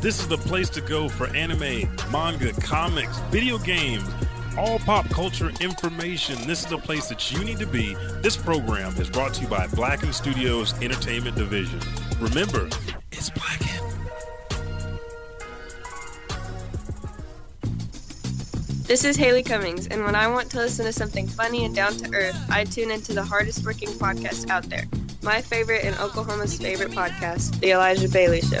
This is the place to go for anime, manga, comics, video games, all pop culture information. This is the place that you need to be. This program is brought to you by Blacken Studios Entertainment Division. Remember, it's Blacken. This is Haley Cummings, and when I want to listen to something funny and down to earth, I tune into the hardest working podcast out there. My favorite and Oklahoma's favorite podcast, The Elijah Bailey Show.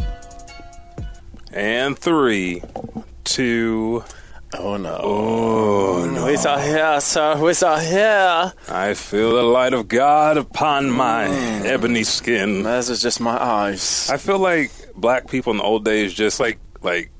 And three, two. Oh no. Oh, oh no. Who's out here, sir? Who's out here? I feel the light of God upon my mm. ebony skin. This is just my eyes. I feel like black people in the old days just like like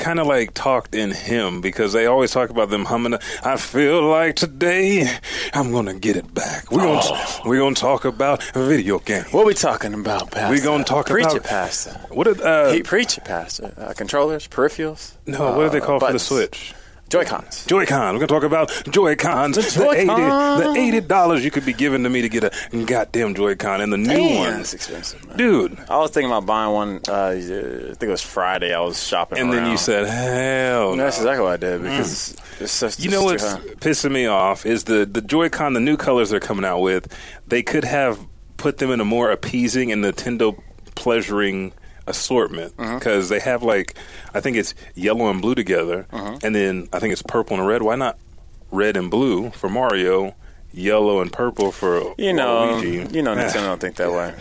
kind of like talked in him because they always talk about them humming. I feel like today I'm gonna get it back. We're gonna Oh. we're gonna talk about video games. What we talking about, Pastor? We gonna talk preach about- it, Pastor. What did uh, He preach it, Pastor. Uh, controllers, peripherals. no? What do they uh, call for the. Switch? Joy-Cons. Joy-Con. We're gonna talk about Joy-Cons. The, Joy-Con. 80 the eighty dollars you could be giving to me to get a goddamn Joy-Con and the new Damn, one, that's expensive, man. dude. I was thinking about buying one. Uh, I think it was Friday. I was shopping, And then you said, "Hell, no." That's exactly what I did because it's just You know what's too high. pissing me off is the the Joy-Con, the new colors they're coming out with. They could have put them in a more appeasing and Nintendo pleasuring assortment Uh-huh. because they have like I think it's yellow and blue together, Uh-huh. and then I think it's purple and red. Why not red and blue for Mario? Yellow and purple for You know, Luigi. you know, Nintendo don't think that way.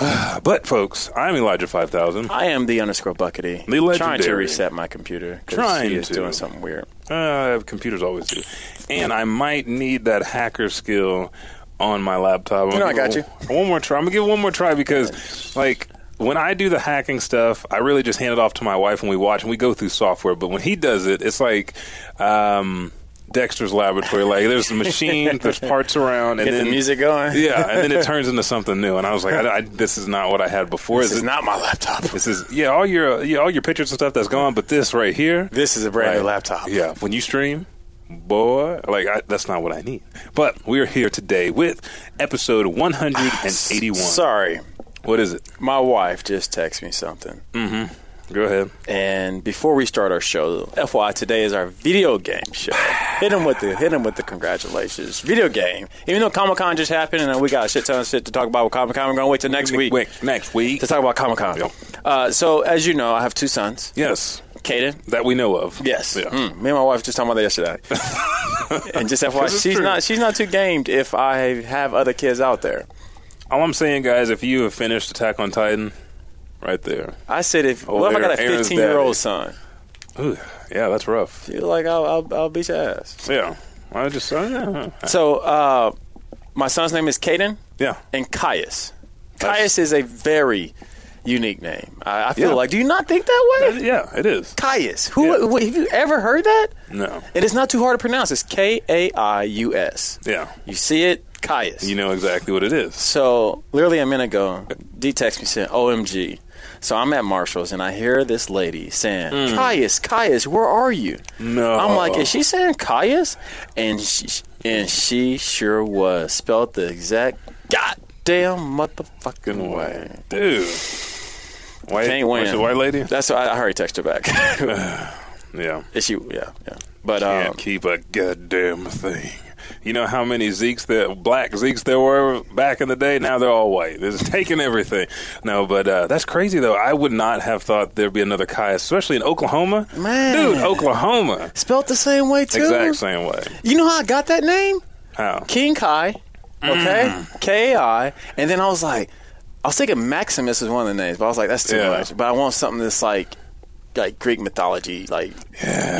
But folks, I'm Elijah Five Thousand. I am the underscore buckity. The legendary. trying to reset my computer. Trying he is to. doing something weird. Uh, computers always do, and I might need that hacker skill on my laptop. You know, I'm got gonna- One more try. I'm gonna give it one more try because, like, when I do the hacking stuff, I really just hand it off to my wife and we watch and we go through software. But when he does it, it's like. Um, Dexter's Laboratory, like there's a machine, there's parts around, and Get then the music going. yeah, and then it turns into something new. And I was like, I, I, "This is not what I had before." This Is is it- not my laptop. This is yeah, all your yeah, all your pictures and stuff that's gone, but this right here, This is a brand new laptop. yeah, when you stream, boy, like I, that's not what I need. But we're here today with episode 181. Sorry, What is it? my wife just texted me something. Go ahead. And before we start our show, FYI, today is our video game show. hit him with the hit him with the congratulations. Video game. Even though Comic Con just happened and we got a shit ton of shit to talk about with Comic Con, we're gonna wait till next week Wait, next week. to talk about Comic Con. Yep. Uh, so as you know, I have two sons. Yes, Caden. that we know of. Yes. Yeah. Mm, me and my wife just talking about that yesterday. and just FYI, she's true. not she's not too gamed if I have other kids out there. All I'm saying, guys, if you have finished Attack on Titan, right there. I said if Oh, what if I got a 15 year old son? Ooh, yeah, that's rough. You're like I'll, I'll I'll beat your ass. Yeah, I just uh, So uh, my son's name is Caden yeah. and Kaius. That's- Kaius is a very unique name. I, I feel Yeah. like. Do you not think that way? Yeah, it is. Kaius. Who Yeah. wh- have you ever heard that? No. It is not too hard to pronounce. It's K A I U S. Yeah, You see it, Kaius. you know exactly what it is. So literally a minute ago, D text me saying, "OMG." So I'm at Marshalls and I hear this lady saying, "Kaius, Kaius, where are you?" No. I'm like, "Is she saying Kaius?" And she and she sure was spelled the exact goddamn motherfucking way. Dude. White, Can't win. white lady? That's why I, I already text her back. Yeah. Is she? Yeah, yeah. But Can't um, keep a goddamn thing. You know how many Zeeks there, black Zeeks there were back in the day? Now they're all white. They're taking everything. No, but uh, that's crazy though. I would not have thought there'd be another Kai, especially in Oklahoma. Man. dude, Oklahoma, spelled the same way too. exact same way. You know how I got that name? How? King Kai Okay, Mm. K A I, and then I was like, I was thinking Maximus is one of the names, but I was like, that's too Yeah. much. But I want something that's like, like Greek mythology, like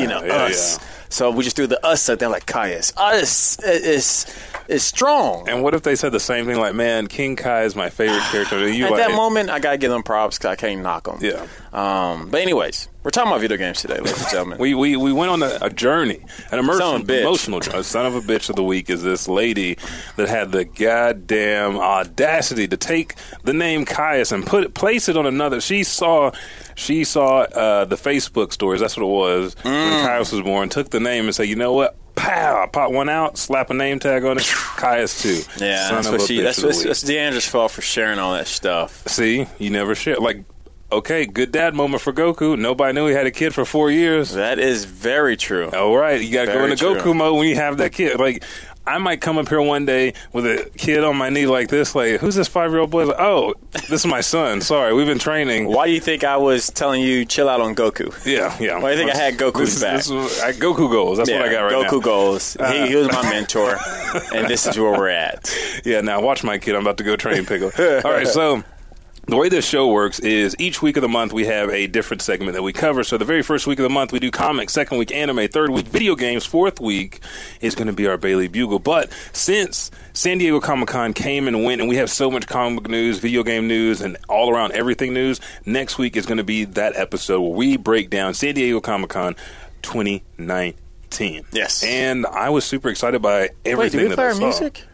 you know, yeah, us. yeah. So we just threw the us out there, like Kaius. Us uh, is is strong. And what if they said the same thing? Like, man, King Kai is my favorite character. You At like, that moment, I gotta give them props because I can't knock them. Yeah. Um, but anyways, we're talking about video games today, ladies and gentlemen. We, we, we went on a, a journey, an immersion, Son of a bitch. emotional journey. Son of a bitch of the week is this lady that had the goddamn audacity to take the name Kaius and put it, place it on another. She saw she saw uh, the Facebook stories. That's what it was Mm. when Kaius was born. Took the name and said, you know what? Pow! Pop one out, slap a name tag on it. Kaius too. yeah, Son that's what she. That's week. that's Deandra's fault for sharing all that stuff. See, you never share. Like, okay, good dad moment for Goku. Nobody knew he had a kid for four years. That is very true. All right, you got to go into true. Goku mode when you have that kid. Like, I might come up here one day with a kid on my knee like this. Like, who's this five year old boy? Like, oh, this is my son. Sorry, we've been training. Why do you think I was telling you chill out on Goku? Yeah, yeah. Why do you think I had Goku's This back? this is- I, Goku goals. That's what I got right Goku now. Uh, goals. he, he was my mentor, and this is where we're at. Yeah, now watch my kid. I'm about to go train Pickle. All right, so the way this show works is each week of the month we have a different segment that we cover. So the very first week of the month we do comics, second week anime, third week video games, fourth week is going to be our Bailey Bugle. But since San Diego Comic Con came and went, and we have so much comic news, video game news, and all around everything news, next week is going to be that episode where we break down San Diego Comic Con 2019. Yes. and I was super excited by Wait, everything did we that play I our saw. music?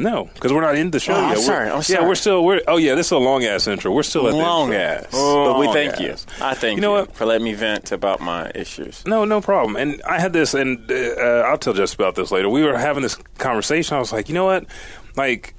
No, because we're not in the show Oh, yet. I'm We're- sorry, I'm Yeah, we're still. We're oh yeah, this is a long ass intro. We're still at the Long ass. but we Long thank you. I thank You know you what? for letting me vent about my issues. No, no problem. And I had this, and uh, uh, I'll tell Jess about this later. We were having this conversation. I was like, you know what? Like,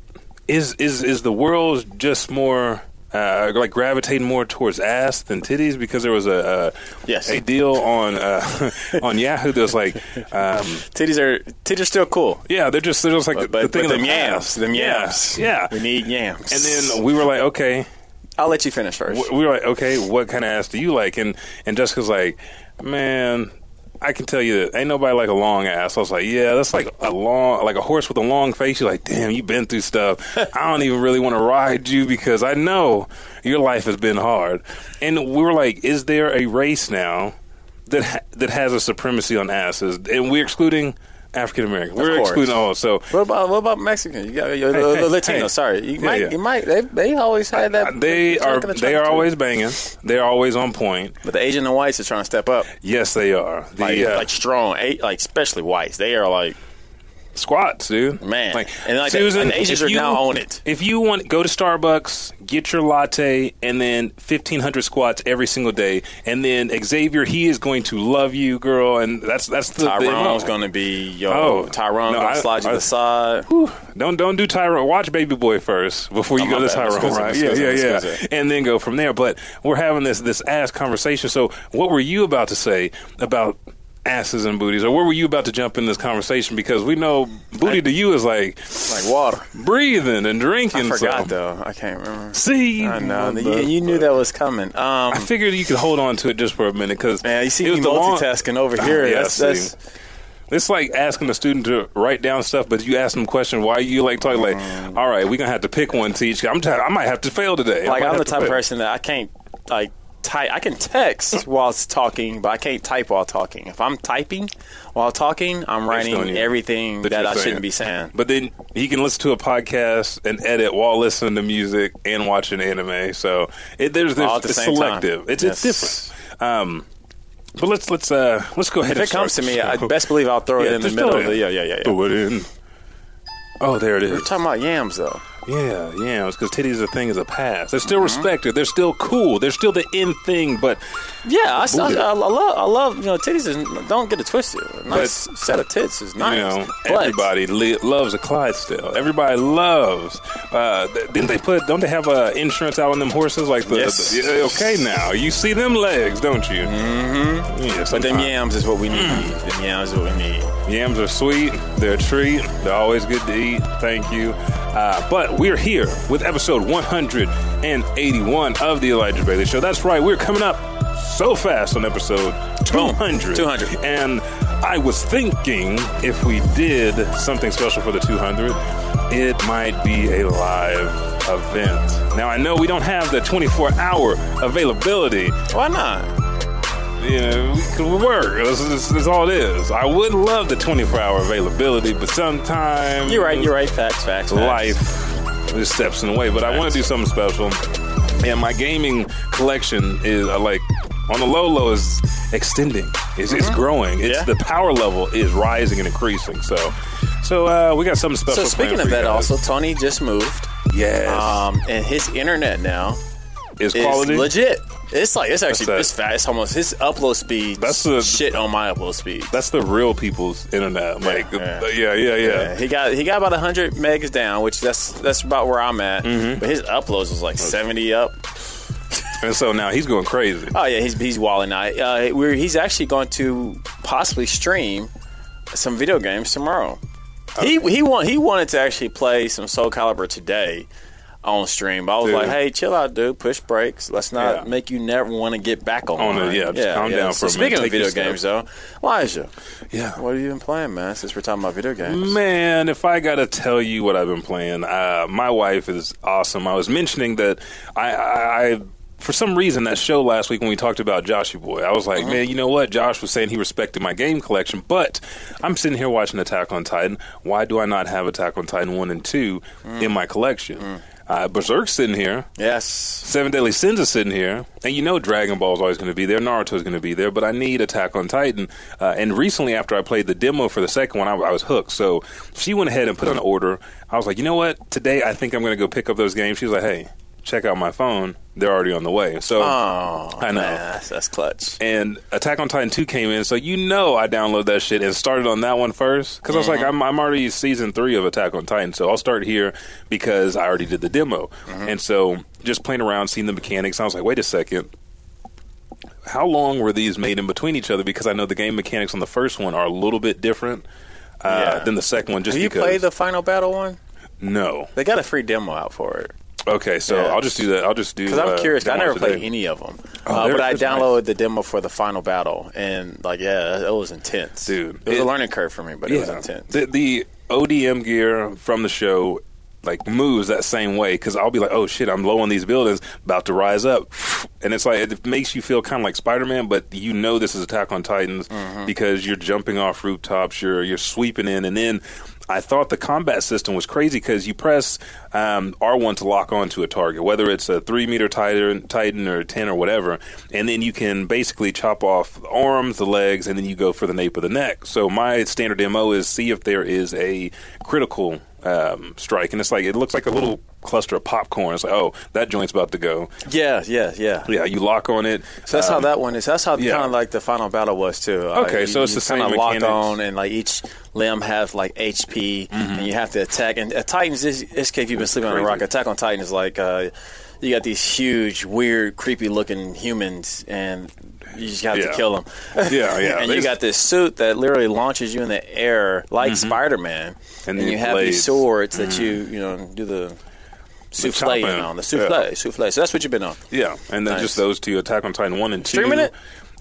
is is is the world just more? Uh, like gravitating more towards ass than titties because there was a, a Yes. a deal on uh, on Yahoo that was like um, Titties are titties are still cool. yeah they're just they're just like But, the but, thing but of them the yams, them Yeah. yams. yeah We need yams. and then we were like okay I'll let you finish first. we were like, okay, what kind of ass do you like? And and Jessica's like, man, I can tell you that ain't nobody like a long ass. I was like, yeah, that's like a long, like a horse with a long face. You're like, damn, you've been through stuff. I don't even really want to ride you because I know your life has been hard. And we were like, is there a race now that ha- that has a supremacy on asses? And we're excluding African Americans. We're course. excluding all. So What about what about Mexican? You got your Hey, hey, Latino. hey. Sorry, you Yeah, might. yeah. You might. They, they always had that. they are track in the they are too. always banging. They're always on point. But the Asian and whites are trying to step up. Yes, they are. The, Like, uh, like strong, like especially whites. They are like squats, dude. Man. like And like Susan, the- Asians are you- now on it. If you want, go to Starbucks, get your latte, and then fifteen hundred squats every single day, and then Xavier, he is going to love you, girl, and that's that's the Tyrone's going to be yo. Oh, Tyrone no, I- to slide you I- to the side. Don't don't do Tyrone. Watch Baby Boy first before you Oh, go to. Tyrone, Excuse right? excuse yeah, me, yeah, yeah, and then go from there. But we're having this this ass conversation. So, what were you about to say about? Asses and booties, or where were you about to jump in this conversation? Because we know booty to you is like Like water. breathing and drinking. I forgot so. though. I can't remember. See, I know. mother- You, you knew that was coming. Um, I figured you could hold on to it just for a minute because man, you see it was the long- multitasking over here. Yeah, that's, that's It's like asking a student to write down stuff, but you ask them question. Why you like talking? Like, all right, we're gonna have to pick one to each. I'm. T- I might have to fail today. Like I'm the to type of fail. person that I can't like type. I can text while talking, but I can't type while talking. If I'm typing while talking, I'm writing everything That that, I saying. shouldn't be saying. But then he can listen to a podcast and edit while listening to music and watching anime. So it, there's, there's the it's same time. selective. It's it's different. Um, but let's let's uh let's go ahead. If and it comes to me, I best believe I'll throw it in the middle of the yeah yeah yeah. yeah. Throw it in. Oh, there it is. We're talking about yams though. Yeah, yeah. It's because titties a thing is a past. They're still Mm-hmm. respected. They're still cool. They're still the in thing. But Yeah, I, I, I, I love I love you know titties. Is, don't get it twisted. A nice set of tits is nice. you know, but everybody li- loves a Clydesdale. Everybody loves. Uh, didn't they put? Don't they have uh, insurance out on them horses? Like the, Yes. the- yeah, okay, now you see them legs, don't you? Mm-hmm. Yeah, but them yams is what we need. Mm. Them yams is what we need. Yams are sweet. They're a treat. They're always good to eat. Thank you. Uh, but we're here with episode 181 of the Elijah Bailey Show. That's right. We're coming up so fast on episode 200. 200. And I was thinking if we did something special for the 200, it might be a live event. Now I know we don't have the 24 hour availability. Why not? You know, we work. That's, that's, that's all it is. I would love the 24 hour availability, but sometimes You're right. You're right. Facts. Facts. facts. life just steps in the way. But I want to do something special. And my gaming collection is uh, like on the low low is extending. It's, it's growing. It's Yeah. the power level is rising and increasing. So, so uh, we got something special. So speaking of that, guys. also Tony just moved, yes, um, and his internet now is is quality. legit. It's like it's actually it's fast. It's almost his upload speed. That's the- shit on my upload speed. That's the real people's internet. Like, yeah. yeah, yeah, yeah. Yeah, he got he got about hundred megs down, which that's that's about where I'm at. Mm-hmm. But his uploads was like seventy up. And so now he's going crazy. Oh yeah, he's he's walling out. Uh, we're, he's actually going to possibly stream some video games tomorrow. He he want he wanted to actually play some Soul Calibur today on stream. But I was Dude. like, hey, chill out, dude. Push brakes. Let's not Yeah. make you never want to get back on. On it, yeah, just calm down So for a minute. Speaking of video games, though, Elijah, Yeah. what have you been playing, man? Since we're talking about video games, Man, if I got to tell you what I've been playing, uh, my wife is awesome. I was mentioning that I, I, I, for some reason, that show last week when we talked about Joshy Boy, I was like, uh-huh. man, you know what? Josh was saying he respected my game collection, but I'm sitting here watching Attack on Titan. Why do I not have Attack on Titan 1 and 2 mm. in my collection? Mm. Uh, Berserk's sitting here. yes, Seven Deadly Sins is sitting here, and you know Dragon Ball is always going to be there, Naruto's going to be there, but I need Attack on Titan. Uh, and recently, after I played the demo for the second one, I, I was hooked. So she went ahead and put an order. I was like, you know what? Today, I think I'm going to go pick up those games. She was like, hey, check out my phone. They're already on the way. So oh, I know. man, that's, clutch. and Attack on Titan 2 came in, so you know I downloaded that shit and started on that one first. Because I was like, I'm, I'm already season three of Attack on Titan, so I'll start here because I already did the demo. And so just playing around, seeing the mechanics, I was like, wait a second. How long were these made in between each other? Because I know the game mechanics on the first one are a little bit different uh, Yeah. than the second one. Just Have you because played the final battle one? no. They got a free demo out for it. Okay, so Yeah. I'll just do that. I'll just do Because I'm uh, curious. I never played any of them, Oh, uh, but I they're nice. downloaded the demo for the final battle, and like, yeah, it was intense, Dude, It was it- a learning curve for me, but it was intense. The, the ODM gear from the show like moves that same way because I'll be like, oh shit, I'm low on these buildings, about to rise up, and it's like it makes you feel kind of like Spider Man, but you know this is Attack on Titans Mm-hmm. because you're jumping off rooftops, you're you're sweeping in, and then. I thought the combat system was crazy because you press um, R1 to lock onto a target, whether it's a three meter titan, titan or ten or whatever, and then you can basically chop off the arms, the legs, and then you go for the nape of the neck. So my standard MO is see if there is a critical um, strike, and it's like it looks like a little cluster of popcorn. It's like, oh, that joint's about to go. Yeah, yeah, yeah. Yeah, you lock on it. So that's how Um, that one is. That's how yeah. kind of like the final battle was too. Uh, Okay, so it's you the same kinda locked on, and like each limb has like HP, and you have to attack. And uh, Titans, this, this case you've been sleeping on a rock. Attack on Titan is like uh, you got these huge, weird, creepy looking humans, and you just have Yeah. to kill them. Yeah, yeah. and you got this suit that literally launches you in the air like Spider Man, Mm-hmm. And and, you have blades. these swords that you you know do the. Souffle on the souffle, souffle. So that's what you've been on. Yeah, and then Nice. just those two, Attack on Titan one and two. Streaming it?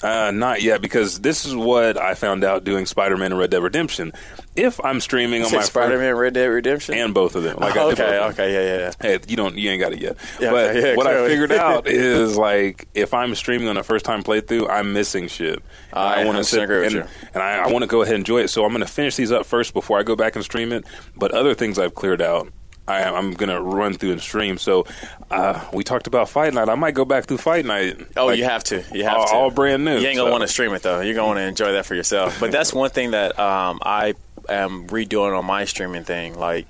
Uh, not yet, because this is what I found out doing Spider-Man and Red Dead Redemption. If I'm streaming on my Spider Man, Red Dead Redemption, and both of them, like Oh, okay, okay, yeah, yeah, yeah. Hey, you don't, you ain't got it yet. Yeah, but okay, yeah, what I figured out is like if I'm streaming on a first time playthrough, I'm missing shit. I want to sit and, you. and I, I want to go ahead and enjoy it. So I'm going to finish these up first before I go back and stream it. But other things I've cleared out. I, I'm gonna run through and stream. So uh, we talked about Fight Night. I might go back through Fight Night. Oh, Like, you have to. You have all, to. all brand new. You ain't gonna so. want to stream it though. You're gonna want to enjoy that for yourself. But that's one thing that um, I am redoing on my streaming thing. Like,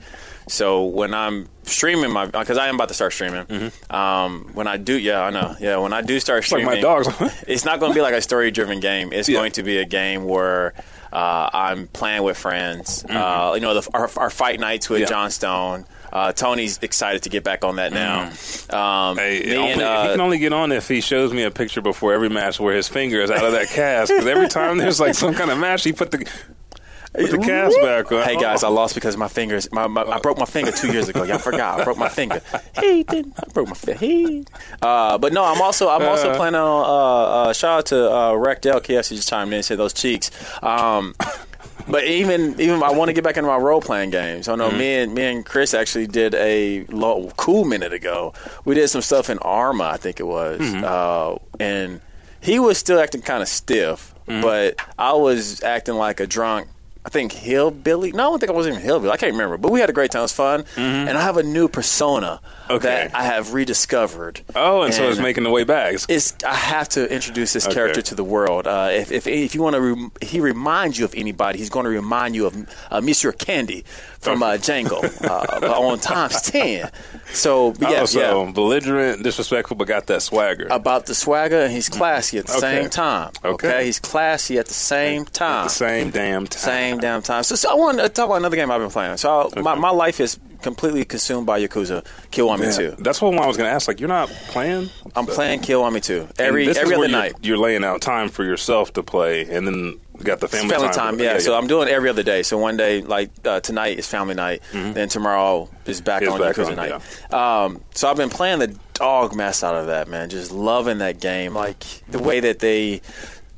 so when I'm streaming my, because I am about to start streaming. Um, when I do, yeah, I know. Yeah, when I do start Mm-hmm. like streaming, my dogs. it's not going to be like a story driven game. It's Yeah. going to be a game where uh, I'm playing with friends. Uh, you know, the, our, our fight nights with Mm-hmm. Yeah. John Stone. Uh, Tony's excited to get back on that now. Um, Mm-hmm. Hey, me only, and, he uh, can only get on if he shows me a picture before every match where his finger is out of that cast. Because every time there's like some kind of match, he put the put the cast back on. Hey guys, I lost because my fingers. My, my, I broke my finger two years ago. Y'all forgot. I broke my finger. He didn't. I broke my finger. He. Uh, but no, I'm also I'm also planning on. Uh, uh, shout out to uh, Rec Del KFC just chimed in and said those cheeks. Um, But even even I want to get back into my role playing games. I know Mm-hmm. me and me and Chris actually did a low, cool minute ago. We did some stuff in Arma, I think it was, Mm-hmm. uh, and he was still acting kind of stiff, Mm-hmm. but I was acting like a drunk. I think hillbilly. No, I don't think I was even hillbilly. I can't remember. But we had a great time. It was fun, and I have a new persona Mm-hmm. Okay. that I have rediscovered. Oh, and, so it's making the way back. It's- I have to introduce this Okay. character to the world. Uh, if, if if you want to, rem- he reminds you of anybody. He's going to remind you of uh, Monsieur Candie from uh, Django uh, on times ten. So yeah, oh, so yeah. belligerent, disrespectful, but got that swagger. About the swagger, and he's classy at the Okay. same time. Okay. he's classy at the same At time. the same damn time. Same damn time. So, so I want to talk about another game I've been playing. So my, my life is completely consumed by Yakuza Kill Kiwami Yeah, 2. That's what I was going to ask. Like, you're not playing? I'm playing Kiwami 2 And every every other you're, night. You're laying out time for yourself to play, and then got the family, family time, yeah. So I'm yeah. doing every other day. So one day, like uh, tonight, is family night. Then tomorrow is back on Mm-hmm. back Yakuza on, night. Um, so I've been playing the dog mess out of that, man. Just loving that game. Like the way that they.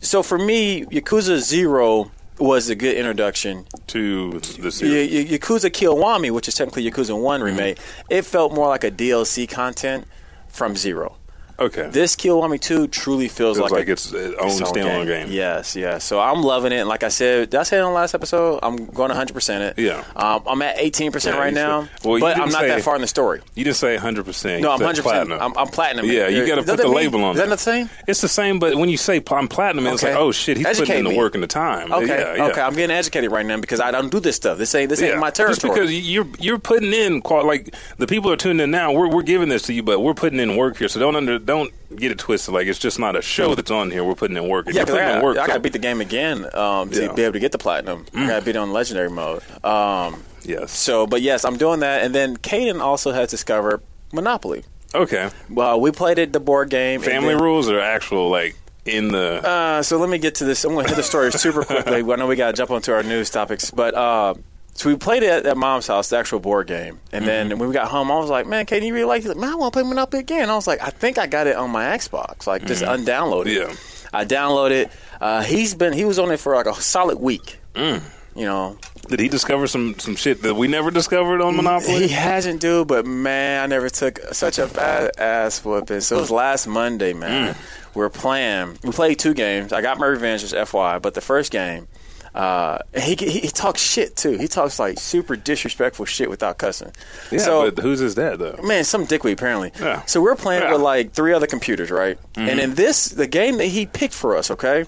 So for me, Yakuza Zero was a good introduction. to the series. y- Yakuza Kiwami, which is technically Yakuza One Mm-hmm. remake, it felt more like a DLC content from Zero. Okay. This Kiwami 2 truly feels, Feels like a- it's its own standalone game. Yes, yes. So I'm loving it. And like I said, did I say it on the last episode? I'm going 100% it. Yeah. Um, I'm at 18% Yeah, right now, said- well, but I'm not say- that far in the story. You didn't say 100%. No, I'm 100%. Platinum. I'm, I'm platinum. Yeah, you got to put the mean- label on Is that the same? It's the same, but when you say I'm platinum, it's Okay. like, oh shit, he's Educate putting in the me. work and the time. Okay, yeah, yeah. okay. I'm getting educated right now because I don't do this stuff. This ain't this ain't my territory. Just because you're you're putting in like the people are tuning in now, we're we're giving this to you, but we're putting in work here. So don't under don't get it twisted. Like it's just not a show that's on here. We're putting in work. Yeah, because I, putting in gotta- work. I got to beat the game again um, to Yeah. Mm. be able to get the platinum. I got to beat it on legendary mode. Um, yes. so, but yes, I'm doing that. And then Caden also has discovered Monopoly. Okay. Well, we played it the board game. Family then- rules are actual like in the. Uh, so let me get to this. I'm going to hit the story super quickly. I know we got to jump onto our news topics, but uh, so we played it at, mom's house, the actual board game, and then Mm-hmm. when we got home, I was like, "Man, Katie, you really like it?" Like, Man, I want to play Monopoly again. I was like, "I think I got it on my Xbox. Like, just undownload it." Mm-hmm. Yeah. I downloaded. Uh, he's been he was on it for like a solid week. Mm. You know, Did he discover some some shit that we never discovered on Monopoly? he hasn't, dude. But man, I never took such a bad ass whooping. So it was last Monday, man. We were playing. We played two games. I got my revenge, just FY. But the first game, uh, he, he he talks shit too. He talks like super disrespectful shit without cussing. Yeah, so, but who's his dad though? Man, some dickweed apparently. Yeah. So we're playing Yeah. Mm-hmm. with like three other computers, right? And in this, the game that he picked for us, okay.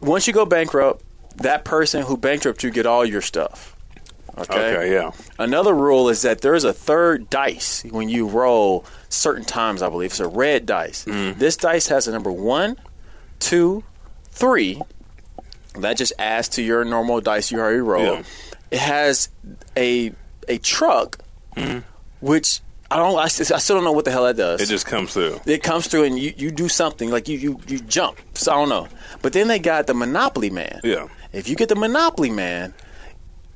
Once you go bankrupt, that person who bankrupt you get all your stuff. Okay. Okay, yeah. Another rule is that there's a third dice when you roll certain times. I believe it's a red dice. Mm. This dice has a number one, two, three. That just adds to your normal dice you already roll. Yeah. It has a a truck, which I don't. I still, I still don't know what the hell that does. Mm-hmm. It just comes through. it comes through and you, you do something like you, you you jump. So I don't know. But then they got the Monopoly Man. Yeah. If you get the Monopoly Man,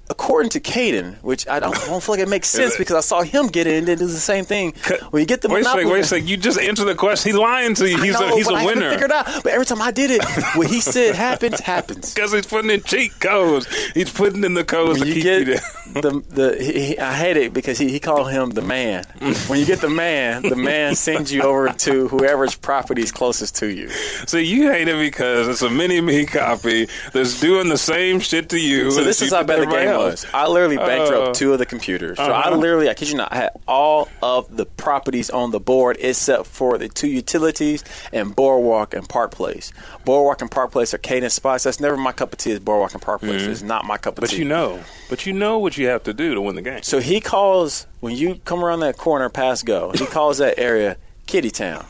according to Caden, which I don't, I don't feel like it makes sense it- because I saw him get it and then do the same thing. When you get the Wait a second, wait a second. You just answered the question. He's lying to you. I He's know, a he's a winner. Figured out, but every time I did it, what he said happens happens. Because he's putting in cheat codes. He's putting in the codes When to you keep get you the the he, I hate it because he, he called him the man. When you get the man, the man sends you over to whoever's property is closest to you. So you hate it because it's a mini me copy that's doing the same shit to you. So this is how bad the game. Was. I literally bankrupt Uh, two of the computers. So I uh-huh. literally, I kid you not, I had all of the properties on the board except for the two utilities and Boardwalk and Park Place. Boardwalk and Park Place are cadence spots. That's never my cup of tea. Is Boardwalk and Park Place? It's not my cup of But tea. But you know, but you know what you have to do to win the game. So he calls when you come around that corner past go. He calls that area Kitty Town.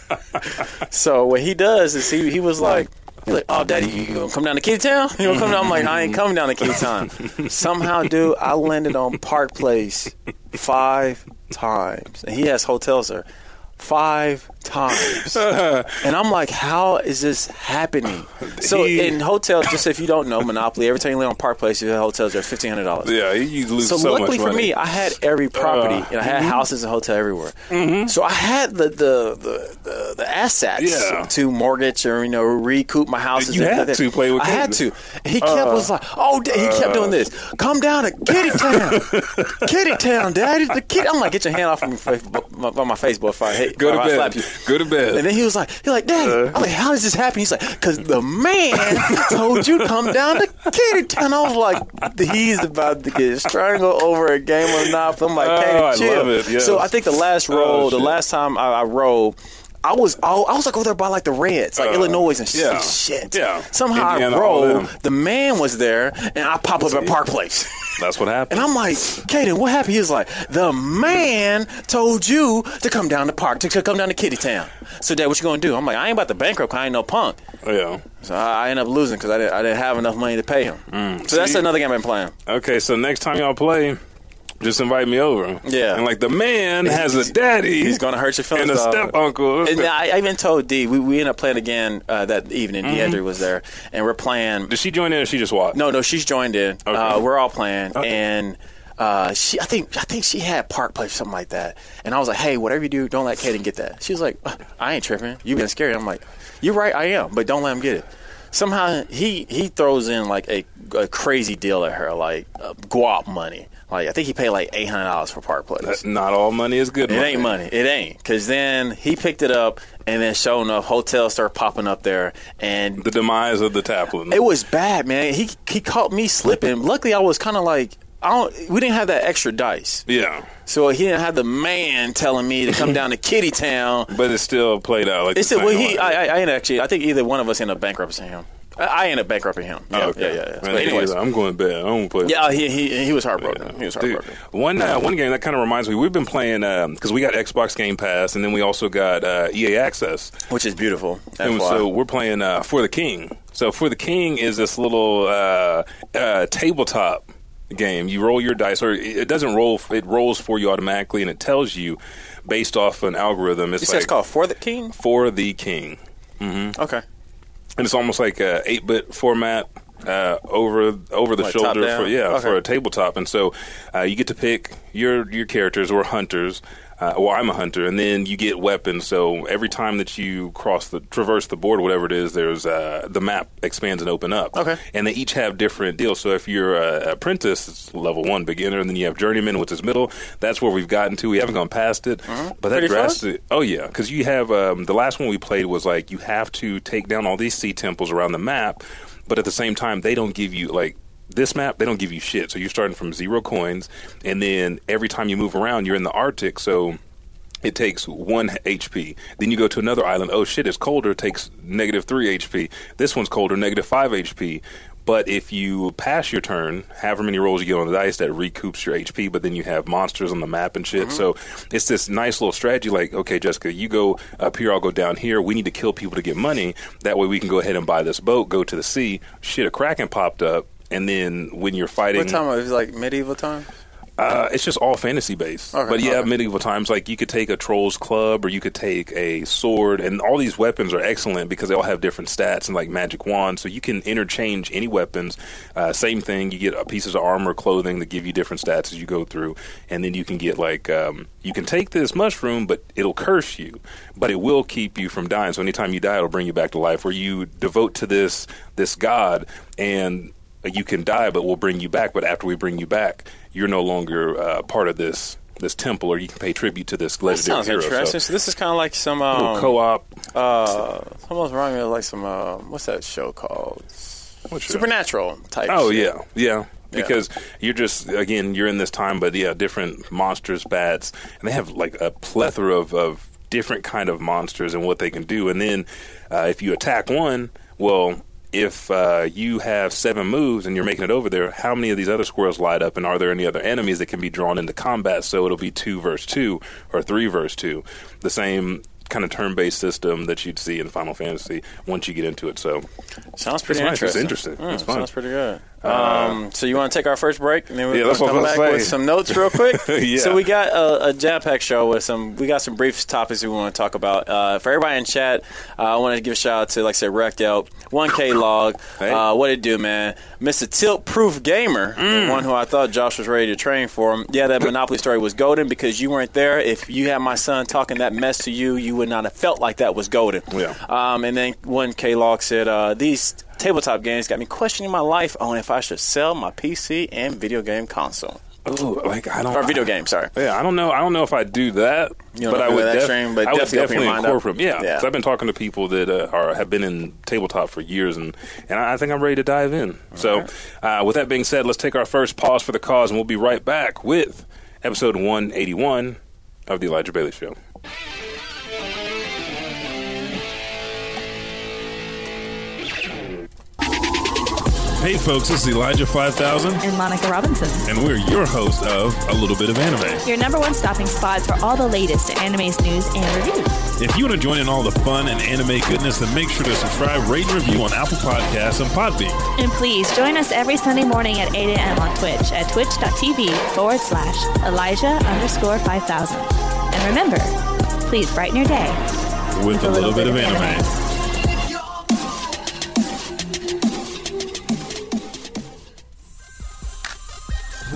so what he does is he he was like. He's like, oh, daddy, you gonna come down to Kitty Town? You gonna come down? I'm like, I ain't coming down to Kitty Town. Somehow, dude, I landed on Park Place five times, and he has hotels there. Five times. and I'm like, how is this happening? So He- in hotels, just if you don't know, Monopoly, every time you live on Park Place, you have hotels, are fifteen hundred dollars. Yeah, you lose So, so, luckily for me, I had every uh, property Uh, and I had mm-hmm. houses and hotel everywhere. Mm-hmm. So I had the the the, the, the assets Yeah. to mortgage or you know recoup my houses. You and had to play with I had to. kids. He kept uh, was like, oh, he kept doing uh. this. Come down to Kitty Town, Kitty Town, Daddy. The kid. I'm like, get your hand off of my, face- my, face, boy. If I Go to I slap bed. you. Go to bed. And then he was like, he's like, Daddy. Uh. I'm like, how does this happen? He's like, because the man told you to come down to Kitty Town. I was like, he's about to get strangled over a game of Monopoly. I'm like, Oh, Katie, I chill. love it, yes. So I think the last Oh, roll, the last time I, I rolled. I was all, I was like over there by like the Reds, like Uh, Illinois and yeah. shit. Yeah. Somehow Indiana, I rolled. The man was there, and I pop up at Park Place. That's what happened. And I'm like, Kaden, what happened? He was like, the man told you to come down to park, to, to come down to Kitty Town. So, Dad, what you gonna do? I'm like, I ain't about to bankrupt. I ain't no punk. yeah. So I, I end up losing because I didn't, I didn't have enough money to pay him. so that's another game I've been playing. Okay, so next time y'all play, just invite me over. Yeah. And like the man has a daddy. He's gonna hurt your feelings. and a step uncle. And I, I even told D we, we ended up playing again uh, that evening. Mm-hmm. Deidre was there, and we're playing. Did she join in or she just watched? No, no, she's joined in. Okay. Uh, we're all playing, Okay. and uh, she, I think, I think she had Park Place or something like that. And I was like, "Hey, whatever you do, don't let Kaden get that." She was like, "Uh, "I ain't tripping. You been scared." I'm like, "You're right, I am, but don't let him get it." Somehow he he throws in like a, a crazy deal at her, like uh, guap money. Like I think he paid like eight hundred dollars for Park Place. Not all money is good money. It money. ain't money. It ain't. Because then he picked it up, and then showing up, hotels start popping up there, and The demise of the Taplin. it was bad, man. He he caught me slipping. Luckily, I was kind of like, I don't. We didn't have that extra dice, yeah. so he didn't have the man telling me to come down to Kitty Town. But it still played out like It's the well, he. I, I, I actually. I think either one of us ended up bankrupting him. I, ended up bankrupting him. Yeah, Oh, okay. yeah, yeah. yeah. Man, anyways, I'm going bad. I don't play. yeah, he, he he was heartbroken. He was Dude, heartbroken. one uh, one game that kind of reminds me. We've been playing because we got Xbox Game Pass, and then we also got uh, EA Access. Which is beautiful. And so we're playing uh, For the King. So For the King is this little uh, uh, tabletop game. You roll your dice, or it doesn't roll. It rolls for you automatically, and it tells you based off an algorithm. It's like it's called For the King. For the King, Okay. And it's almost like a eight bit format. Uh, over over the Like shoulder for yeah Okay. for a tabletop, and so uh, you get to pick your your characters or hunters. Uh, well, I'm a hunter, and then you get weapons. So every time that you cross the traverse the board, whatever it is, there's uh, the map expands and open up. Okay. and they each have different deals. So if you're a apprentice, it's level one beginner, and then you have journeyman, which is middle. That's where we've gotten to. We haven't gone past it, but that. Fun? drastic. Oh yeah, because you have um, the last one we played was like you have to take down all these sea temples around the map, but at the same time they don't give you like this map they don't give you shit. So you're starting from zero coins, and then every time you move around, you're in the Arctic, so. It takes one HP. Then you go to another island. Oh shit, it's colder. It takes negative three HP. This one's colder, negative five HP. But if you pass your turn, however many rolls you get on the dice, that recoups your HP. But then you have monsters on the map and shit. Mm-hmm. So it's this nice little strategy. Like, okay, Jessica, you go up here, I'll go down here. We need to kill people to get money. That way we can go ahead and buy this boat, go to the sea. Shit, a kraken popped up, and then when you're fighting, What time? It like medieval time. uh, it's just all fantasy based. Okay, but yeah, okay. medieval times, like you could take a troll's club or you could take a sword, and all these weapons are excellent because they all have different stats and like magic wands. So you can interchange any weapons. Uh, same thing, you get uh, pieces of armor, clothing that give you different stats as you go through, and then you can get like um, you can take this mushroom, but it'll curse you, but it will keep you from dying. So anytime you die, it'll bring you back to life. Or you devote to this this god and you can die, but we'll bring you back. But after we bring you back, you're no longer uh, part of this this temple, or you can pay tribute to this That legendary sounds hero. interesting. So, So this is kind of like some um, co-op. uh, almost remind me of like some uh, what's that show called? What's Supernatural type. Oh shit. yeah, yeah. Because you're just again you're in this time, but yeah, different monsters, bats, and they have like a plethora of, of different kind of monsters and what they can do. And then uh, if you attack one, well, if uh, you have seven moves and you're making it over there, how many of these other squirrels light up? And are there any other enemies that can be drawn into combat? So it'll be two versus two or three versus two, the same kind of turn-based system that you'd see in Final Fantasy once you get into it. So Sounds pretty It's nice. It's interesting. interesting. Mm, It's fun. Sounds pretty good. Um, so you want to take our first break, and then we're Yeah, that's gonna what come back with some notes real quick. Yeah. So we got a, a jam-packed show with some. We got some brief topics we want to talk about. Uh, for everybody in chat, uh, I want to give a shout out to, like I said, Wrecked Out, 1K Log. Hey. Uh, what it do, man? Mr. Tilt Proof Gamer, Mm. the one who I thought Josh was ready to train for him. Yeah, that Monopoly story was golden because you weren't there. If you had my son talking that mess to you, you would not have felt like that was golden. Yeah. Um, and then one K Log said, uh, "These tabletop games got me questioning my life on if I should sell my PC and video game console Ooh, like I don't or video game. Sorry, Yeah, I don't know. I don't know if I do that, You but know I would, that def- extreme, but I would definitely open definitely your mind up. incorporate. Yeah, Yeah. I've been talking to people that uh, are have been in tabletop for years, and and I I think I'm ready to dive in. so, uh, with that being said, let's take our first pause for the cause, and we'll be right back with episode 181 of the Elijah Bailey Show. Hey folks, this is Elijah 5000, and Monica Robinson. and we're your host of A Little Bit of Anime. Your number one stopping spot for all the latest anime's news and reviews. If you want to join in all the fun and anime goodness, then make sure to subscribe, rate, and review on Apple Podcasts and Podbean. And please join us every Sunday morning at 8 a.m. on Twitch at twitch.tv forward slash Elijah underscore 5000. And remember, please brighten your day. With a little bit of anime.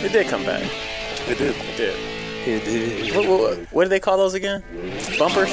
It did come back. It did. It did. It did. What, what, what do they call those again? Bumpers.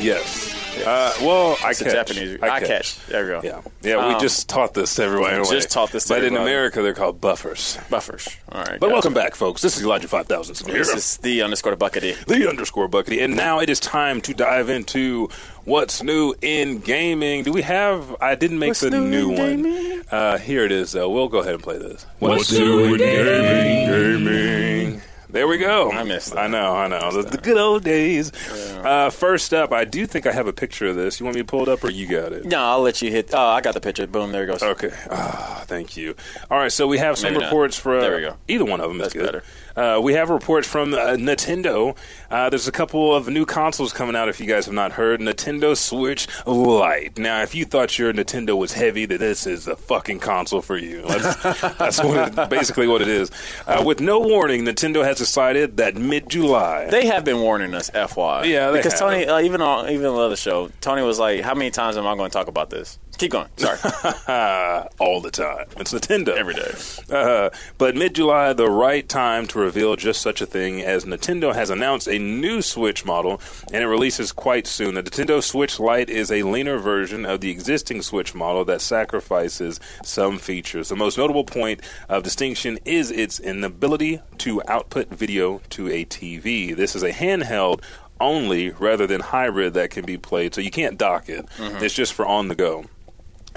Yes. Uh, well, I It's catch. Japanese. I catch. There we go. Yeah. Yeah, we Um, just taught this to everyone. Anyway. just taught this to But in. America, they're called buffers. Buffers. All right. But welcome back, folks. This is Elijah 5000. This is the underscore buckity. the underscore buckity. And now it is time to dive into what's new in gaming. Do we have? I didn't make What's the new new, one. Uh, here it is, though. We'll go ahead and play this. What's new in gaming? Gaming. There we go. I missed that. I know, I know. The, the good old days. Uh, first up, I do think I have a picture of this. You want me to pull it up or you got it? No, I'll let you hit. Oh, I got the picture. Boom. There it goes. Okay. Ah, thank you. All right, so we have some Maybe not. reports for There we go. either one of them. That's is good. better. Uh, we have reports from uh, Nintendo. Uh, there's a couple of new consoles coming out. If you guys have not heard, Nintendo Switch Lite. Now, if you thought your Nintendo was heavy, that this is the fucking console for you. That's, that's what it, basically what it is. Uh, with no warning, Nintendo has decided that mid-July. They have been warning us, FY. Yeah, because have. Tony, uh, even on even on the other show, Tony was like, "How many times am I going to talk about this?" Keep going. Sorry, all the time. It's Nintendo every day. Uh, but mid July, the right time to reveal just such a thing, as Nintendo has announced a new Switch model, and it releases quite soon. The Nintendo Switch Lite is a leaner version of the existing Switch model that sacrifices some features. The most notable point of distinction is its inability to output video to a TV. This is a handheld only rather than hybrid that can be played, so you can't dock it. It's just for on the go.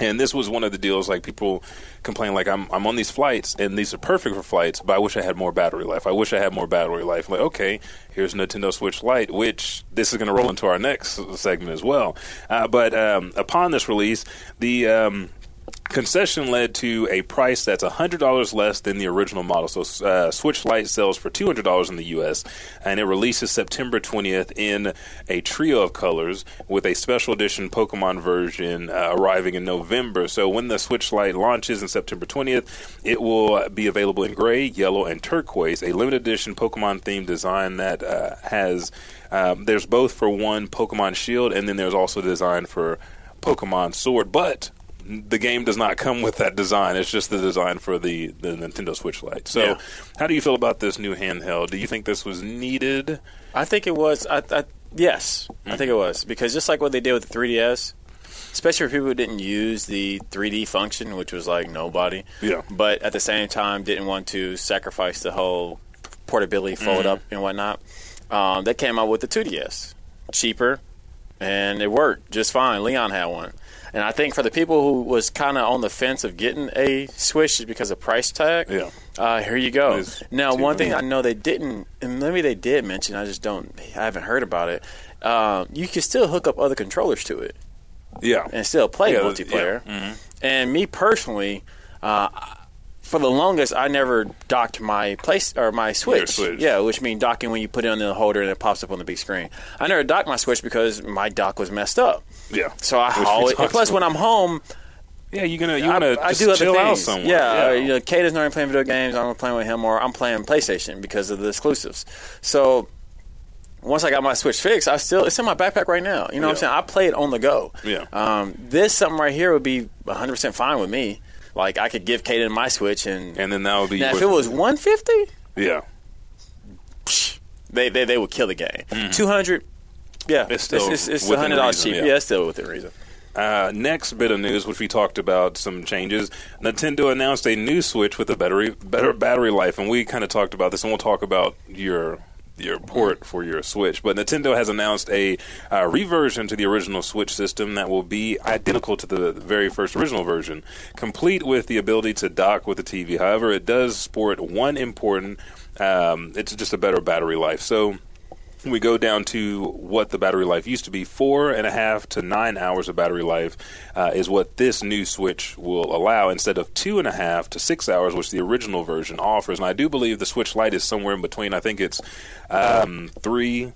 And this was one of the deals. Like people complain, like I'm I'm on these flights, and these are perfect for flights, but I wish I had more battery life. I wish I had more battery life. Like okay, here's Nintendo Switch Lite, which this is going to roll into our next segment as well. Uh, but um, upon this release, the um, concession led to a price that's $100 less than the original model. So uh, Switch Lite sells for $200 in the US and it releases September 20th in a trio of colors with a special edition Pokemon version uh, arriving in November. So when the Switch Lite launches in September 20th, it will be available in gray, yellow, and turquoise, a limited edition Pokemon themed design that uh, has um, there's both for one Pokemon Shield and then there's also a design for Pokemon Sword, but the game does not come with that design. It's just the design for the, the Nintendo Switch Lite. So, Yeah. how do you feel about this new handheld? Do you think this was needed? I think it was. I, I yes, I think it was because just like what they did with the 3DS, especially for people who didn't use the 3D function, which was like nobody. Yeah. But at the same time, didn't want to sacrifice the whole portability, fold up, and whatnot. Um, they came out with the 2DS, cheaper, and it worked just fine. Leon had one. And I think for the people who was kind of on the fence of getting a Switch just because of price tag, Yeah. uh, here you go. It's Now, one thing. I know they didn't, and maybe they did mention, I just don't, I haven't heard about it. Uh, you can still hook up other controllers to it Yeah. and still play Yeah, multiplayer. yeah. Mhm. And me personally, uh, for the longest, I never docked my place or my Switch. Switch. Yeah, which means docking when you put it on the holder and it pops up on the big screen. I never docked my Switch because my dock was messed up. Yeah. So I Which we always, plus about. when I'm home, Yeah, you're gonna you I, wanna I just do other chill things. out somewhere. Yeah, uh, you know, Kate is not even playing video games. I'm playing with him, or I'm playing PlayStation because of the exclusives. So once I got my Switch fixed, I still it's in my backpack right now. You know what I'm saying? I play it on the go. Yeah. Um, this something right here would be 100 percent fine with me. Like I could give Kaden my Switch, and, and then that would be now if it was 150, yeah. they they, they would kill the game. 200. Yeah. It's still it's, it's, within hundred dollars reason, cheap. yeah. Yeah. it's still within reason. Uh, next bit of news, which we talked about some changes. Nintendo announced a new Switch with a battery better battery life, and we kind of talked about this, and we'll talk about your your port for your Switch. But Nintendo has announced a uh, reversion to the original Switch system that will be identical to the very first original version, complete with the ability to dock with the TV. However, it does sport one important. Um, it's just a better battery life. So we go down to what the battery life used to be four and a half to nine hours of battery life uh, is what this new switch will allow instead of two and a half to six hours which the original version offers. And i do believe the switch lite is somewhere in between. I think it's um, three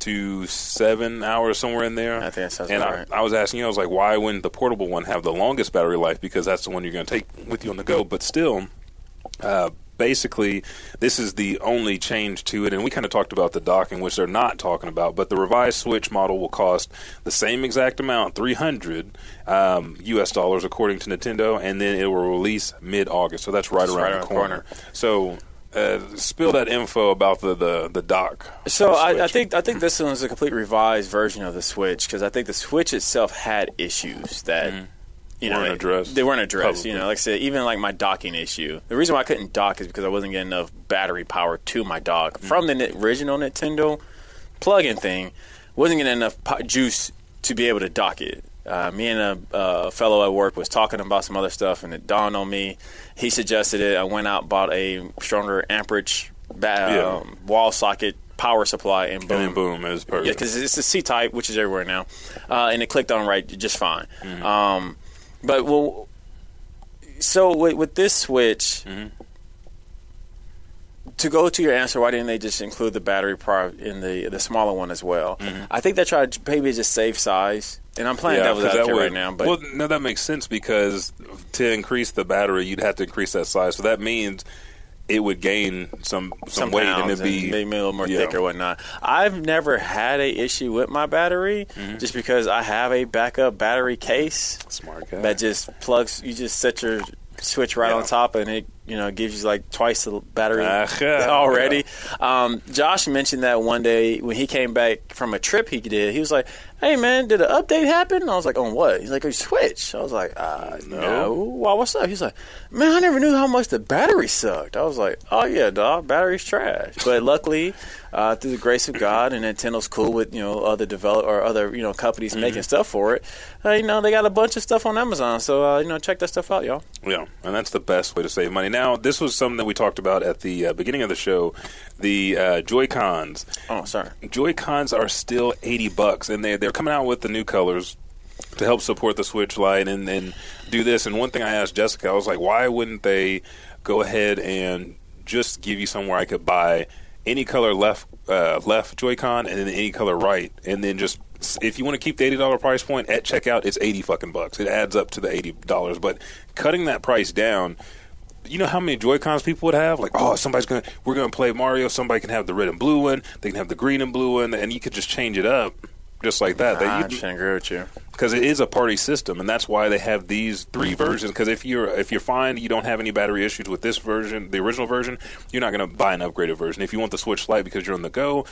to seven hours somewhere in there. I think that sounds and I, right. I was asking you i was like why wouldn't the portable one have the longest battery life? Because that's the one you're going to take with you on the go. But still uh, basically, this is the only change to it, and we kind of talked about the docking, which they're not talking about. But the revised Switch model will cost the same exact amount, three hundred um, U.S. dollars, according to Nintendo, and then it will release mid-August. So that's right Just around right the around the corner. corner. So. Uh, spill that info about the the, the dock. So for I, I think I think this one is a complete revised version of the Switch because I think the Switch itself had issues that you. Weren't they- addressed. They weren't addressed. Probably. You know, like I said, even like my docking issue. The reason why I couldn't dock is because I wasn't getting enough battery power to my dock Mm-hmm. from the original Nintendo plug-in thing. Wasn't getting enough po- juice to be able to dock it. Uh, me and a uh, fellow at work was talking about some other stuff, and it dawned on me. He suggested it. I went out bought a stronger amperage ba- Yeah. um, wall socket power supply, and boom, and boom, it was perfect. yeah, because it's a C type, which is everywhere now, uh, and it clicked on right just fine. Mm-hmm. Um, but well, so with, with this switch, Mm-hmm. to go to your answer, why didn't they just include the battery power in the the smaller one as well? Mm-hmm. I think they tried to maybe just save size, and I'm playing devil's 'cause that would- right now. But well, no, that makes sense because to increase the battery, you'd have to increase that size. So that means it would gain some some, some weight and it'd be maybe a little more yeah. thick or whatnot. I've never had a issue with my battery Mm-hmm. just because I have a backup battery case. smart guy. that just plugs. You just set your switch right Yeah. on top, and it you know gives you like twice the battery Aha. already. Um, Josh mentioned that one day when he came back from a trip he did. He was like, "Hey man, did an update happen?" And I was like, "On what?" He's like, "A switch." I was like, uh, No. "No." Why? What's up? He's like, "Man, I never knew how much the battery sucked." I was like, "Oh yeah, dog, battery's trash." But luckily. Uh, through the grace of God, and Nintendo's cool with you know other develop or other you know companies Mm-hmm. making stuff for it. Uh, you know they got a bunch of stuff on Amazon, so uh, you know check that stuff out, y'all. Yeah, and that's the best way to save money. Now, this was something that we talked about at the uh, beginning of the show. The uh, Joy Cons. Oh, sorry. Joy Cons are still eighty bucks, and they they're coming out with the new colors to help support the Switch Lite and, and do this. And one thing I asked Jessica, I was like, why wouldn't they go ahead and just give you somewhere I could buy any color left uh, left Joy-Con and then any color right, and then just if you want to keep the eighty dollar price point at checkout, it's eighty fucking bucks. It adds up to the eighty dollars, but cutting that price down. You know how many Joy Cons people would have? Like, oh, somebody's gonna, we're gonna play Mario. Somebody can have the red and blue one. They can have the green and blue one, and you could just change it up, just like that. I They- can't agree with you. because it is a party system, and that's why they have these three versions. Because if you're if you're fine, you don't have any battery issues with this version, the original version, you're not going to buy an upgraded version. If you want the Switch Lite because you're on the go,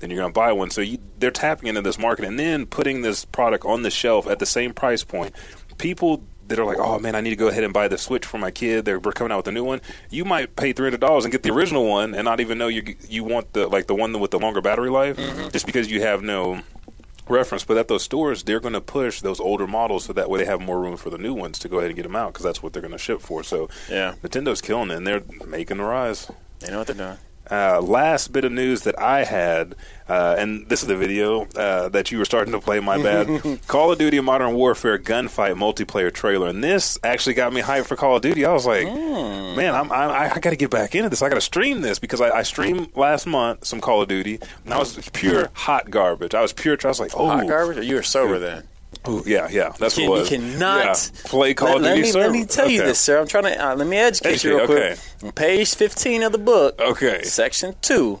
then you're going to buy one. So you, they're tapping into this market and then putting this product on the shelf at the same price point. People that are like, oh man, I need to go ahead and buy the Switch for my kid. They're we're coming out with a new one. You might pay three hundred dollars and get the original one, and not even know you you want the like the one with the longer battery life, mm-hmm. just because you have no reference. But at those stores, they're going to push those older models so that way they have more room for the new ones to go ahead and get them out because that's what they're going to ship for. So Yeah. Nintendo's killing it, and they're making the rise. They know what they're doing. Uh, last bit of news that I had, uh, and this is the video uh, that you were starting to play. My bad. Call of Duty Modern Warfare gunfight multiplayer trailer, and this actually got me hyped for Call of Duty. I was like, man, I'm, I, I got to get back into this. I got to stream this because I, I streamed last month some Call of Duty, and I was pure hot garbage. I was pure. I was like, oh, Hot garbage, or you were sober then? Ooh, yeah, yeah, that's You, what you it was. cannot Yeah. play Call let, of let Duty. me, server. let me tell you Okay. this, sir. I'm trying to uh, let me educate you real quick. On page 15 of the book, Okay. section 2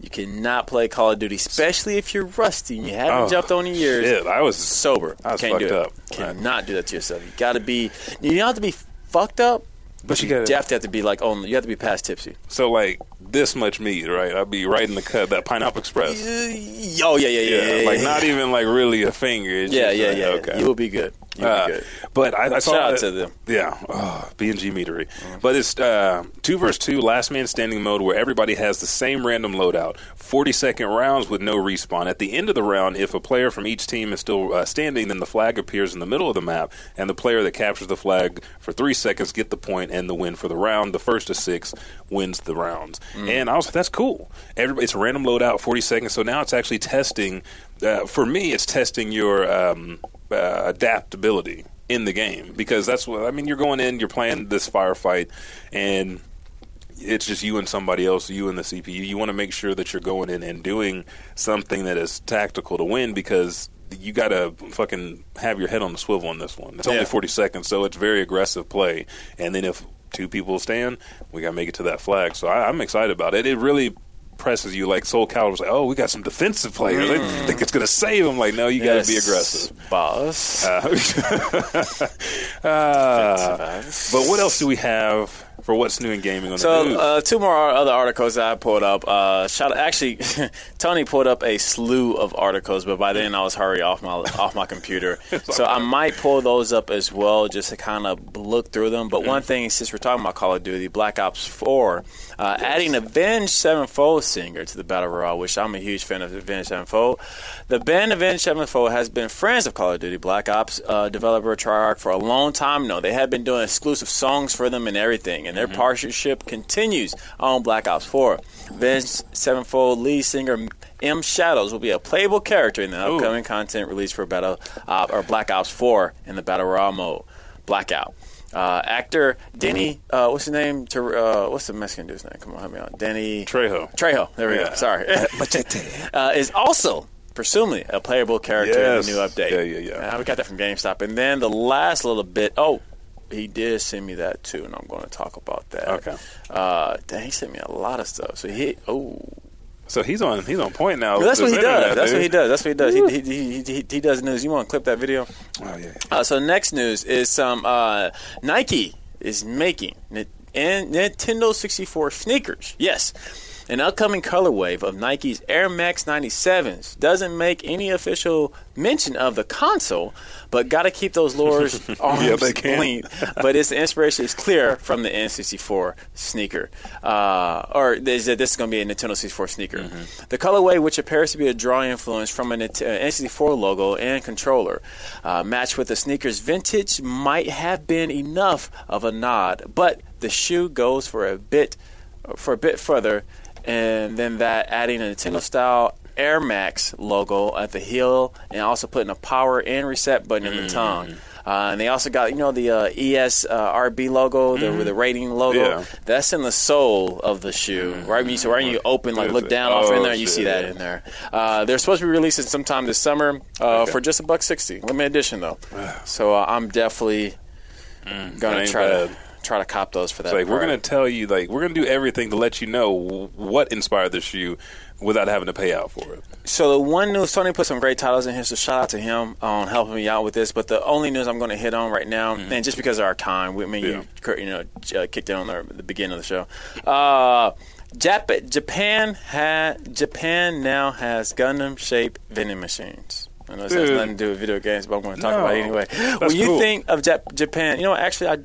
you cannot play Call of Duty, especially if you're rusty and you haven't Oh, jumped on in years. Shit, I was Sober, I was can't do fucked it. up. Cannot do that to yourself. You got to be. You don't have to be fucked up, But you you gotta- have to have to be like on. You have to be past tipsy. so like this much meat, right? I'd be right in the cut that Pineapple Express. Oh yeah, yeah, yeah, yeah, yeah like yeah. not even like really a finger. It's Yeah, just yeah, like, yeah. Okay. You will be good. Uh, but I, I saw Shout out to them. Yeah, oh, B and G meatery. But it's uh, two versus two, last man standing mode, where everybody has the same random loadout. Forty second rounds with no respawn. At the end of the round, if a player from each team is still uh, standing, then the flag appears in the middle of the map, and the player that captures the flag for three seconds get the point and the win for the round. The first to six wins the rounds. Mm. And I was like, that's cool. Everybody, it's a random loadout, forty seconds. So now it's actually testing. Uh, for me, it's testing your um, uh, adaptability in the game because that's what I mean. You're going in, you're playing this firefight, and it's just you and somebody else, you and the CPU. You want to make sure that you're going in and doing something that is tactical to win because you got to fucking have your head on the swivel on this one. It's only Yeah. 40 seconds, so it's very aggressive play. And then if two people stand, we got to make it to that flag. So I, I'm excited about it. It really presses you like Soul Calibur was like, oh, we got some defensive players. I think it's going to save them. Like, no, you got to be aggressive. boss. Uh, but what else do we have for what's new in gaming on the So news? uh, two more other articles that I pulled up. Uh, shout actually, Tony pulled up a slew of articles, but by then I was hurry off my off my computer. so I might pull those up as well, just to kind of look through them. But one thing, since we're talking about Call of Duty, Black Ops Four, uh, adding Avenged Sevenfold singer to the battle royale, which I'm a huge fan of Avenged Sevenfold. The band Avenged Sevenfold has been friends of Call of Duty Black Ops uh, developer Treyarch for a long time now. They have been doing exclusive songs for them and everything, and their partnership continues on Black Ops 4. Avenged Sevenfold lead singer M Shadows will be a playable character in the Ooh. upcoming content release for Battle uh, or Black Ops 4 in the Battle Royale mode. Blackout. Uh, actor Danny, uh, what's his name? Ter- uh, what's the Mexican dude's name? Come on, help me out. Danny Trejo. Trejo. There we Yeah. go. Sorry. uh, is also presumably a playable character Yes. in the new update. Yeah, yeah, yeah. Uh, we got that from GameStop. And then the last little bit. Oh, he did send me that too, and I'm going to talk about that. Okay. Uh, dang, he sent me a lot of stuff. So he. Oh. So he's on he's on point now. That's what he does. that, That's what he does. That's what he does. He, he, he, he, he does news. You want to clip that video? Oh yeah. Uh, so next news is some uh, Nike is making and Nintendo 64 sneakers. Yes. An upcoming color wave of Nike's Air Max 97s doesn't make any official mention of the console, but got to keep those lures arms Yeah, length. But its inspiration is clear from the N64 sneaker, uh, or this, this is going to be a Nintendo 64 sneaker. The colorway, which appears to be a drawing influence from an uh, N64 logo and controller, uh, matched with the sneaker's vintage, might have been enough of a nod, but the shoe goes for a bit for a bit further, and then that adding a Nintendo style Air Max logo at the heel, and also putting a power and reset button in the tongue. Uh, and they also got you know the uh, ES uh, RB logo, the with the rating logo. Yeah. That's in the sole of the shoe, right? When you so right when you open, like look down off in Oh, there, you shit, see that yeah. in there. Uh, they're supposed to be releasing sometime this summer uh, Okay. for just a buck sixty, limited edition though. so uh, I'm definitely that gonna try bad. to try to cop those for that. Like we're gonna tell you, like we're gonna do everything to let you know what inspired the shoe without having to pay out for it. So the one news, Tony put some great titles in here, so shout out to him on helping me out with this. But the only news I'm going to hit on right now, and just because of our time, we, I mean, Yeah. you, you know, uh, kicked in on the, the beginning of the show. Uh, Jap- Japan had Japan now has Gundam shaped vending machines. I know this has nothing to do with video games, but I'm going to talk No. about it anyway. When you cool. think of Jap- Japan, you know, actually, I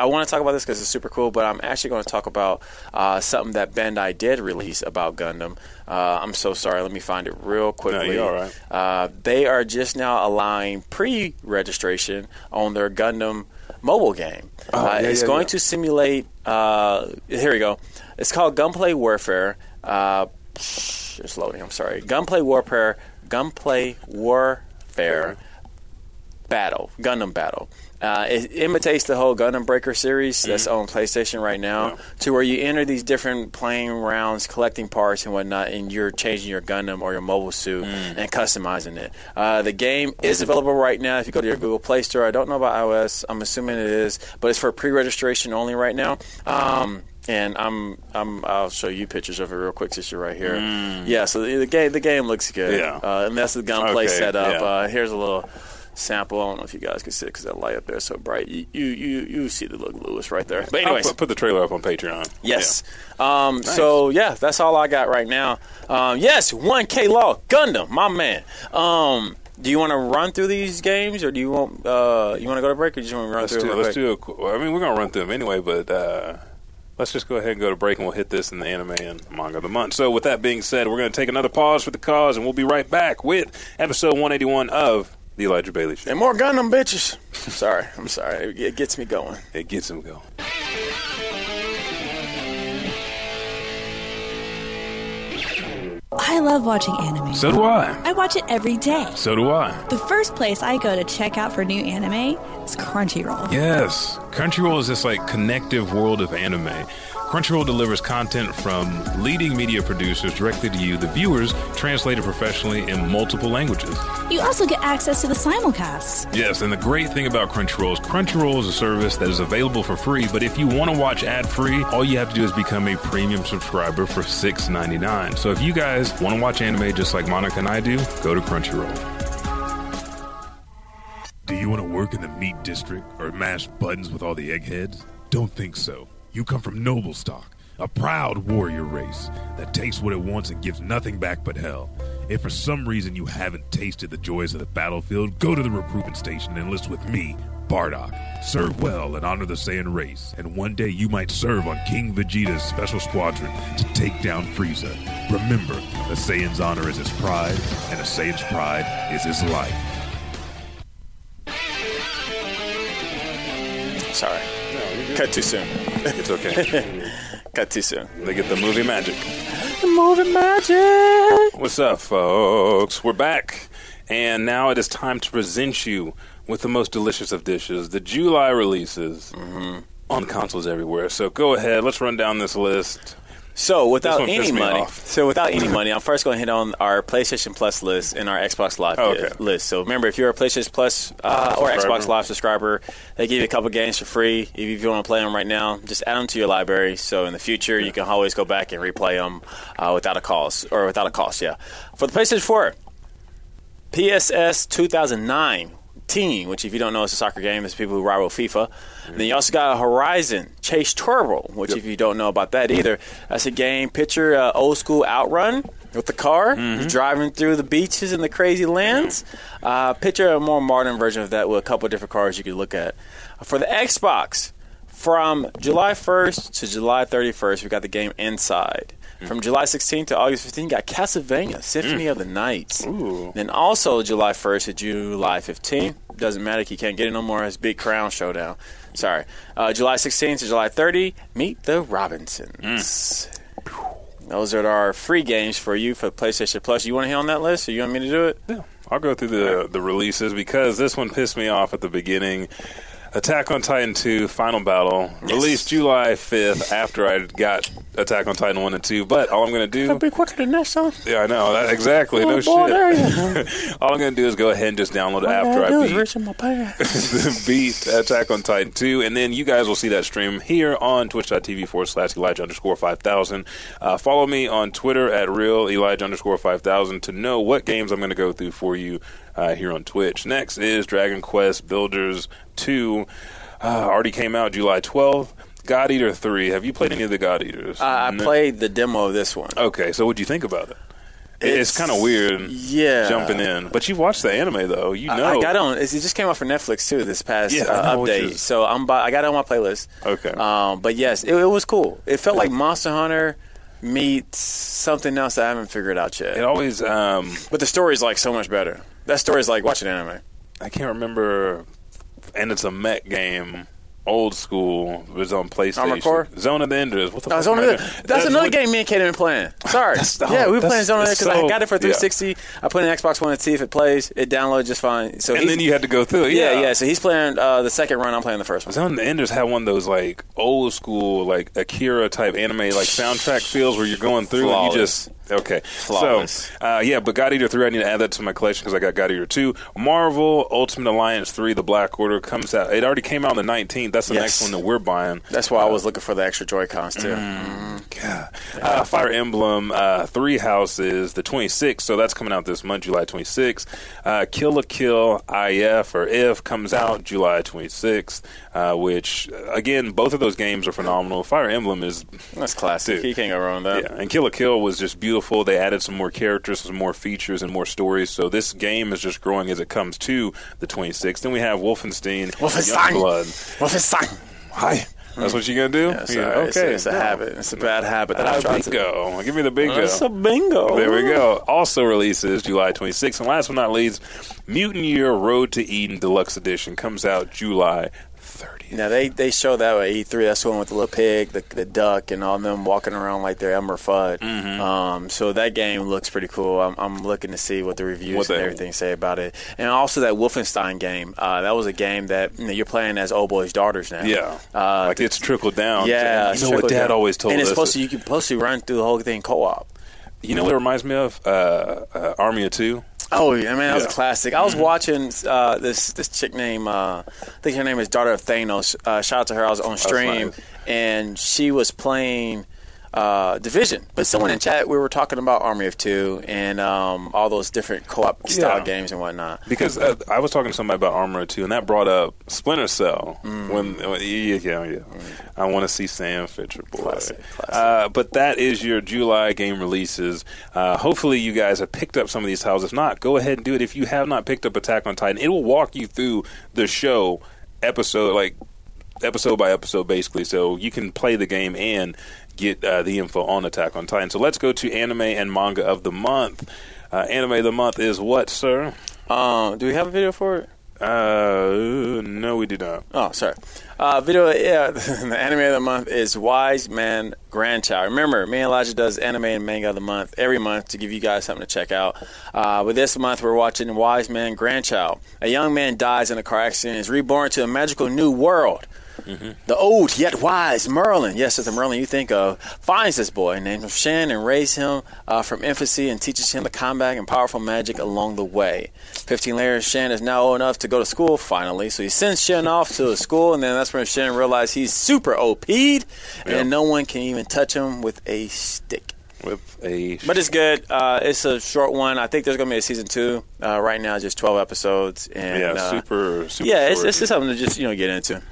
I want to talk about this because it's super cool, but I'm actually going to talk about uh, something that Bandai did release about Gundam. Uh, I'm so sorry. Let me find it real quickly. you're all right. Uh, they are just now allowing pre-registration on their Gundam mobile game. uh, Oh, yeah, it's yeah, going yeah. to simulate. Uh, here we go. It's called Gunpla Warfare. Uh, it's loading. I'm sorry. Gunpla Warfare. Gunpla Warfare battle, Gundam battle. Uh, it imitates the whole Gundam Breaker series that's on PlayStation right now, to where you enter these different playing rounds, collecting parts and whatnot, and you're changing your Gundam or your mobile suit and customizing it. Uh, the game is available right now if you go to your Google Play Store. I don't know about iOS. I'm assuming it is, but it's for pre-registration only right now. Um, and I'm, I'm, I'll show you pictures of it real quick since you're right here. Yeah, so the, the game, the game looks good. Yeah. uh, and that's the Gunpla Okay, setup. yeah. Uh, here's a little sample. I don't know if you guys can see it because that light up there is so bright. You you you, you see the look Lewis right there. But anyways, put, put the trailer up on Patreon. yes. Um, So yeah, that's all I got right now. Um, yes, 1K Law Gundam, my man. Um, do you want to run through these games, or do you want uh, you want to go to break, or do you just want to run Let's through? do. Let's quick? do a. I mean, we're gonna run through them anyway, but uh, let's just go ahead and go to break, and we'll hit this in the anime and manga of the month. So, with that being said, we're gonna take another pause for the cause, and we'll be right back with episode 181 of the Elijah Bailey Show. And more Gundam bitches. sorry, I'm sorry. It, it gets me going. It gets him going. I love watching anime. So do I. I watch it every day. So do I. The first place I go to check out for new anime is Crunchyroll. Yes. Crunchyroll is this like connective world of anime. Crunchyroll delivers content from leading media producers directly to you, the viewers, translated professionally in multiple languages. You also get access to the simulcasts. Yes, and the great thing about Crunchyroll is Crunchyroll is a service that is available for free, but if you want to watch ad free, all you have to do is become a premium subscriber for $6.99. So if you guys want to watch anime just like Monica and I do, go to Crunchyroll. Do you want to work in the meat district or mash buttons with all the eggheads? Don't think so. You come from noble stock, a proud warrior race that takes what it wants and gives nothing back but hell. If for some reason you haven't tasted the joys of the battlefield, go to the recruitment station and enlist with me, Bardock. Serve well and honor the Saiyan race, and one day you might serve on King Vegeta's special squadron to take down Frieza. Remember, a Saiyan's honor is his pride, and a Saiyan's pride is his life. Sorry, cut too soon. It's okay. cut too soon. they get the movie magic. The movie magic. What's up, folks? We're back, and now it is time to present you with the most delicious of dishes, the July releases mm-hmm. on consoles everywhere. So go ahead, let's run down this list. So without any money, so without any money, I'm first going to hit on our PlayStation Plus list and our Xbox Live Oh, okay. list. So remember, if you're a PlayStation Plus uh, or Xbox Live subscriber, they give you a couple games for free. If you want to play them right now, just add them to your library. So in the future, you can always go back and replay them uh, without a cost or without a cost. Yeah, for the PlayStation 4, PES 2009 Team, which if you don't know, is a soccer game. It's people who rival FIFA. Then you also got Horizon Chase Turbo, which if you don't know about that either, that's a game. Picture uh, old school Outrun with the car Mm-hmm. driving through the beaches and the crazy lands. Uh, picture a more modern version of that with a couple different cars you could look at. For the Xbox, from July 1st to July 31st, we got the game Inside. Mm. From July 16th to August 15th, you got Castlevania Symphony of the Night. Mm. Ooh. Then also July 1st to July 15th. Doesn't matter, if you can't get it no more. It's Big Crown Showdown. Sorry. Uh, July 16th to July 30, Meet the Robinsons. Those are our free games for you for PlayStation Plus. You want to hit on that list, or you want me to do it? Yeah, I'll go through the the releases because this one pissed me off at the beginning. Attack on Titan 2 Final Battle released July 5th after I got Attack on Titan 1 and 2. But all I'm going to do Be quicker than that, son. Yeah, I know. That, exactly. no Oh, boy, there shit. All I'm going to do is go ahead and just download it after I beat, my pants. beat Attack on Titan 2. And then you guys will see that stream here on twitch.tv forward slash Elijah underscore 5000. Uh, follow me on Twitter at real Elijah underscore 5000 to know what games I'm going to go through for you uh, here on Twitch. Next is Dragon Quest Builders 2. Uh, already came out July 12th. God Eater 3. Have you played any of the God Eaters? Uh, I No. played the demo of this one. Okay, so what do you think about it? It's, kind of weird Yeah. jumping in. But you've watched the anime though. You know. I, I got on. It just came out for Netflix too this past Yeah, uh, update. So I'm. By, I got it on my playlist. Okay. Um, but yes, it, it was cool. It felt like Monster Hunter meets something else that I haven't figured out yet. It always. Um, But the story's like so much better. That story's like watching anime. I can't remember. And it's a mech game. Old school. It was on PlayStation. Armored? Zone of the Enders. What the No? Zone of the- doing? that's, another what- game me and Kate have been playing. Sorry. That's yeah, we were that's- playing Zone of the it's because I got it for yeah. 360. I put it in Xbox One to see if it plays. It downloaded just fine. So And then you had to go through it. yeah, yeah, So he's playing uh, the second run. I'm playing the first one. Zone of the Enders had one of those like old school like Akira type anime like soundtrack feels where you're going through and you just okay. Flawless. So uh, yeah, but God Eater three I need to add that to my collection because I got God Eater two. Marvel Ultimate Alliance three The Black Order comes out. It already came out on the 19th. That's the Yes. next one that we're buying. That's why I was looking for the extra Joy Cons too. God. Uh, Fire Emblem uh, Three Houses, the 26th, so that's coming out this month, July 26th. Uh, Kill la Kill IF or If comes out July 26th, uh, which, uh, again, both of those games are phenomenal. Fire Emblem is. That's classic. Dude. You can't go wrong with that. Yeah, and Kill la Kill was just beautiful. They added some more characters, some more features, and more stories. So this game is just growing as it comes to the 26th. Then we have Wolfenstein, Wolfenstein. Youngblood. Wolfenstein. Hi. That's what you're gonna do? Yeah, sorry. Yeah, It's, okay. it's a No. habit. It's a bad habit that I Uh, tried to. bingo. Give me the bingo. It's a bingo. There we go. Also releases July 26th. And last but not least, Mutant Year Road to Eden Deluxe Edition comes out July 30th. Now they they show that at E3. That's the one with the little pig, the, the duck, and all them walking around like they're Elmer Fudd. Mm-hmm. Um, so that game looks pretty cool. I'm, I'm looking to see what the reviews What and the- everything say about it. And also that Wolfenstein game. Uh, that was a game that you know, you're playing as old boy's daughters now. Yeah. Uh, like it's trickled down. yeah, You know what Dad down. always told and us? it's supposed to you can supposed to run through the whole thing co-op. You know what it reminds me of? Uh, uh, Army of Two. Oh yeah, man, that was Yeah. a classic. I was watching uh, this this chick named uh, I think her name is Daughter of Thanos. Uh, shout out to her. I was on stream nice. and she was playing uh, Division. But someone in chat we were talking about Army of Two and um, all those different co-op style Yeah. games and whatnot. Because uh, I was talking to somebody about Armor 2, and that brought up Splinter Cell. Mm. When, when yeah, yeah, yeah. I want to see Sam Fisher, boy. Classic, classic. Uh, but that is your July game releases. Uh, hopefully, you guys have picked up some of these titles. If not, go ahead and do it. If you have not picked up Attack on Titan, it will walk you through the show episode, like episode by episode, basically. So you can play the game and get uh, the info on Attack on Titan. So let's go to anime and manga of the month. Uh, anime of the month is what, sir? Um, do we have a video for it? Uh, no, we do not. Oh, sorry. Uh, video, yeah, the anime of the month is Wise Man Grandchild. Remember, me and Elijah does anime and manga of the month every month to give you guys something to check out. Uh, but this month we're watching Wise Man Grandchild. A young man dies in a car accident and is reborn to a magical new world. The old yet wise Merlin, yes, it's the Merlin you think of, finds this boy named him Shin and raises him uh, from infancy and teaches him the combat and powerful magic along the way. Fifteen later, Shin is now old enough to go to school finally, so he sends Shin off to school, and then that's when Shin realizes he's super OP'd, and no one can even touch him with a stick. With a But it's good. Uh, it's a short one. I think there's going to be a season two. Uh, right now, just 12 episodes. And, yeah, uh, super, super. Yeah, it's, it's just something to just you know get into.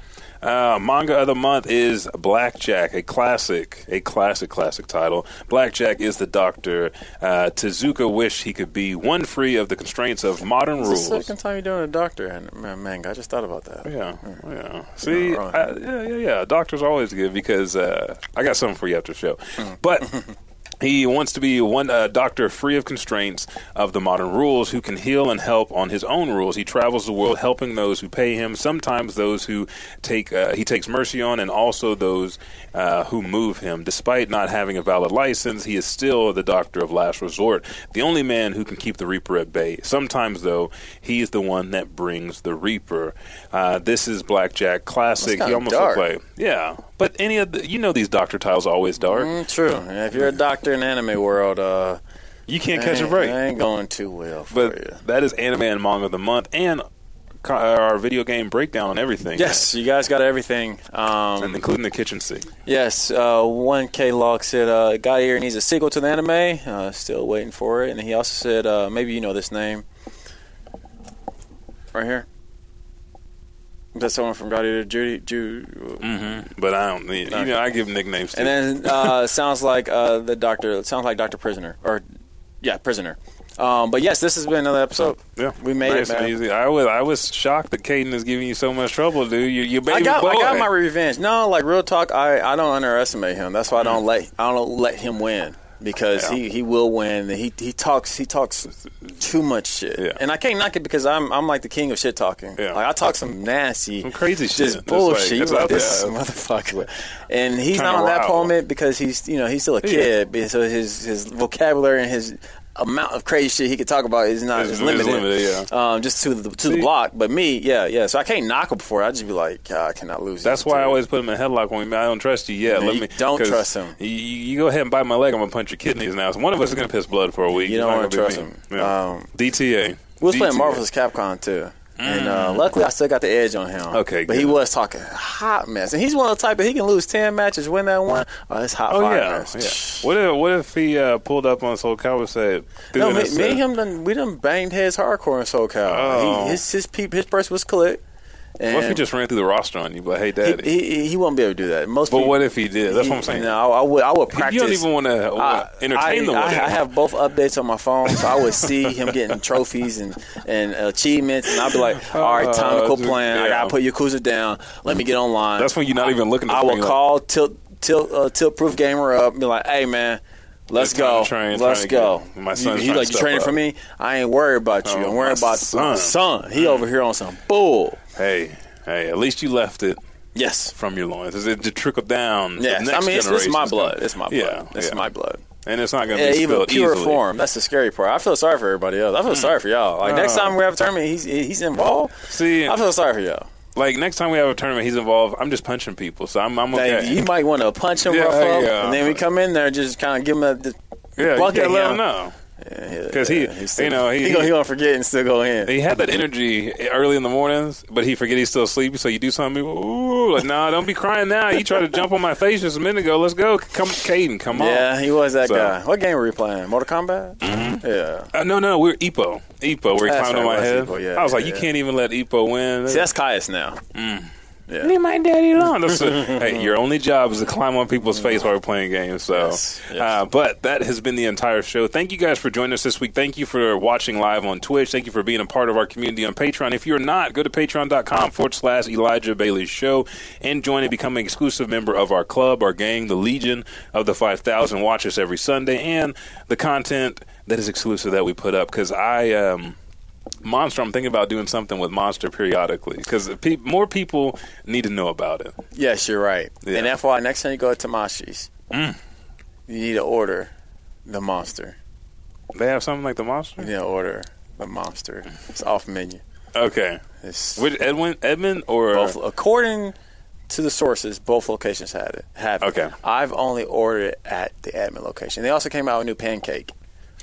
Uh, manga of the month is Black Jack, a classic, a classic, classic title. Black Jack is the doctor. Uh, Tezuka wished he could be one free of the constraints of modern It's rules. the second time you're doing a doctor and man, manga. I just thought about that. Yeah, yeah. See. I, yeah, yeah, yeah. Doctors always good because uh, I got something for you after the show. Hmm. But he wants to be one uh, doctor free of constraints of the modern rules, who can heal and help on his own rules. He travels the world helping those who pay him, sometimes those who take uh, he takes mercy on, and also those uh, who move him. Despite not having a valid license, he is still the doctor of last resort, the only man who can keep the Reaper at bay. Sometimes, though, he is the one that brings the Reaper. Uh, this is Black Jack classic. He almost dark. looks like yeah, but any of the you know these doctor titles are always dark. Mm, true. And if you're a doctor in anime world, uh, You can't catch a break. Ain't going too well for you. But that is anime and manga of the month, and our video game breakdown on everything. Yes, you guys got everything. and Um, including the kitchen sink. yes, uh, 1K Log said, uh, Guy here needs a sequel to the anime. Uh, still waiting for it. And he also said, uh, maybe you know this name. Right here. That's someone from God Eater Judy. Ju- Mm-hmm. But I don't. need. You know, I give nicknames. Too. And then uh, sounds like uh, the doctor. Sounds like Doctor Prisoner or Yeah, prisoner. Um, but yes, this has been another episode. Yeah, we made nice it, man. easy. I was I was shocked that Caden is giving you so much trouble, dude. You, you baby I got, boy. I got my revenge. No, like real talk, I, I don't underestimate him. That's why I don't let I don't let him win because. Yeah. he, he will win. He he talks he talks too much shit, Yeah. and I can't knock it because I'm I'm like the king of shit talking. Yeah. Like I talk some nasty, Some crazy shit. just bullshit. like- You it's like out this there. motherfucker, and he's Trying not on that moment because he's you know he's still a kid, so his his vocabulary and his amount of crazy shit he could talk about is not It's- it's limited. yeah. Um, just to the to the block, but me, yeah, yeah. So I can't knock him before. I just be like, I cannot lose. That's why I dude." always put him in a headlock when we, I don't trust you yet. Yeah, Let you me don't trust him. You, you go ahead and bite my leg. I'm gonna punch your kidneys now. So one of us is gonna piss blood for a week. You don't gonna be trust him. Yeah. Um, DTA. We was playing DTA. Marvel vs. Capcom too. And uh, luckily, I still got the edge on him. Mm. Okay, but he was talking hot mess, and he's one of the type that he can lose ten matches, win that one. Oh, it's hot Oh fire yeah, mess. yeah. What if what if he uh, pulled up on Soul Calibur and said, No, "Dude, me, me and him done we done banged heads hardcore in SoCal. Oh. He, his his peep, his burst was click. And What if he just ran through the roster on you? But hey, daddy. he, he, he won't be able to do that. Most but people, what if he did? That's what I'm saying. No, I, I would I would practice. you don't even want to I- entertain I, the I. I have both updates on my phone, so I would see him getting trophies and, and achievements, and I'd be like, "All right, time to Uh, quit playing. I gotta put Yakuza down. Let me get online." That's when you're not even looking. At I will call tilt tilt uh, tilt proof gamer up and be like, "Hey man, let's go, train, let's go." get- my he like you training up. for me. I ain't worried about you. Oh, I'm worried about son. son. He over here on some bull. Hey, hey, at least you left it Yes. from your loins. It to trickle down. Yes, I mean it's, it's my blood. It's my blood. Yeah, it's yeah. my blood. and it's not going to Yeah, be even spilled pure easily. form. That's the scary part. I feel sorry for everybody else. I feel mm. sorry for y'all. Like next Oh. time we have a tournament, he's he's involved. See, I feel sorry for y'all. Like next time we have a tournament, he's involved. I'm just punching people, so I'm, I'm Like, okay. you might want to punch him Yeah, rough up, and then we come in there and just kind of give him a the yeah, bucket gotta let him. him know. Yeah, he- he's still- you know, he- he gonna, he gonna forget and still go in. He had that energy early in the mornings, but he forget he's still sleepy. So you do something, ooh, like, nah, don't be crying now. You tried to jump on my face just a minute ago. Let's go, come, Caden, come on. Yeah, he was that So- guy. What game were we playing? Mortal Kombat. Mm-hmm. Yeah. Uh, no, no, we're Epo. Epo, where he That's climbed on my head. Epo, yeah, I was like, yeah, you can't even let Epo win. See, that's Kaius now. Yeah. Leave my daddy alone. That's a- hey, your only job is to climb on people's face while we're playing games. So, Yes, yes. Uh, but that has been the entire show. Thank you guys for joining us this week. Thank you for watching live on Twitch. Thank you for being a part of our community on Patreon. If you're not, go to patreon.com forward slash Elijah Bailey Show and join and become an exclusive member of our club, our gang, the Legion of the 5,000. Watch us every Sunday and the content that is exclusive that we put up because I. Um, Monster, I'm thinking about doing something with Monster periodically because pe- more people need to know about it. Yes, you're right. Yeah. And FYI, next time you go to Tamashi's, Mm. you need to order the monster. They have something like the Monster. To order the monster. It's off menu. Okay, It's which Edwin, Edmund, or both according to the sources, both locations had it. Have it. Okay. I've only ordered it at the admin location. They also came out with a new pancake.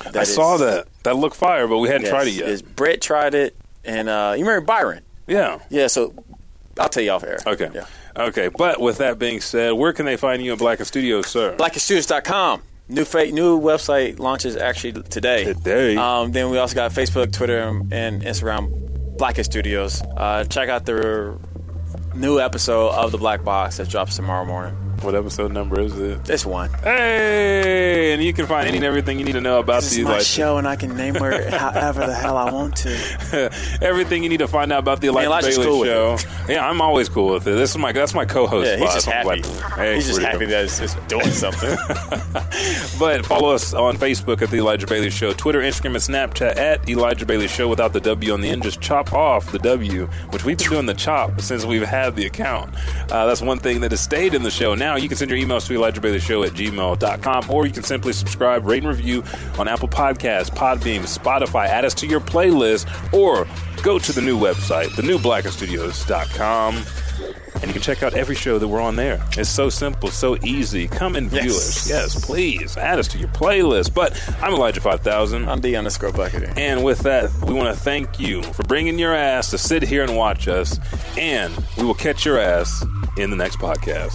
I That saw that. That looked fire, but we hadn't yes, tried it yet. is Brett tried it, and uh, you remember Byron? yeah. Yeah. So I'll tell you off air. Okay. Yeah. Okay. But with that being said, where can they find you in Blacken Studios, sir? Blackenstudios.com. New fa- new website launches actually today. Today. Um, then we also got Facebook, Twitter, and Instagram. Blacken Studios. Uh, check out the new episode of the Black Box that drops tomorrow morning. What episode number is it? This one. Hey, and you can find any and everything you need to know about This is the my Elijah. show, and I can name her however the hell I want to. everything you need to find out about the Elijah Elijah's Bailey cool show. Yeah, I'm always cool with it. This is my that's my co-host. Yeah, he's spot. just happy. like, hey, he's just happy that it's, it's doing something. But follow us on Facebook at The Elijah Bailey Show, Twitter, Instagram, and Snapchat at Elijah Bailey Show without the W on the end. Just chop off the W, which we've been doing the chop since we've had the account. Uh, that's one thing that has stayed in the show. Now you can send your emails to Elijah Bailey Show at gmail.com or you can simply subscribe, rate, and review on Apple Podcasts, Podbean, Spotify, add us to your playlist, or go to the new website, thenewblackenstudios.com. And you can check out every show that we're on there. It's so simple, so easy. Come and view Yes. us. Yes, please. Add us to your playlist. But I'm Elijah 5000. I'm D underscore buckity. And with that, we want to thank you for bringing your ass to sit here and watch us. And we will catch your ass in the next podcast.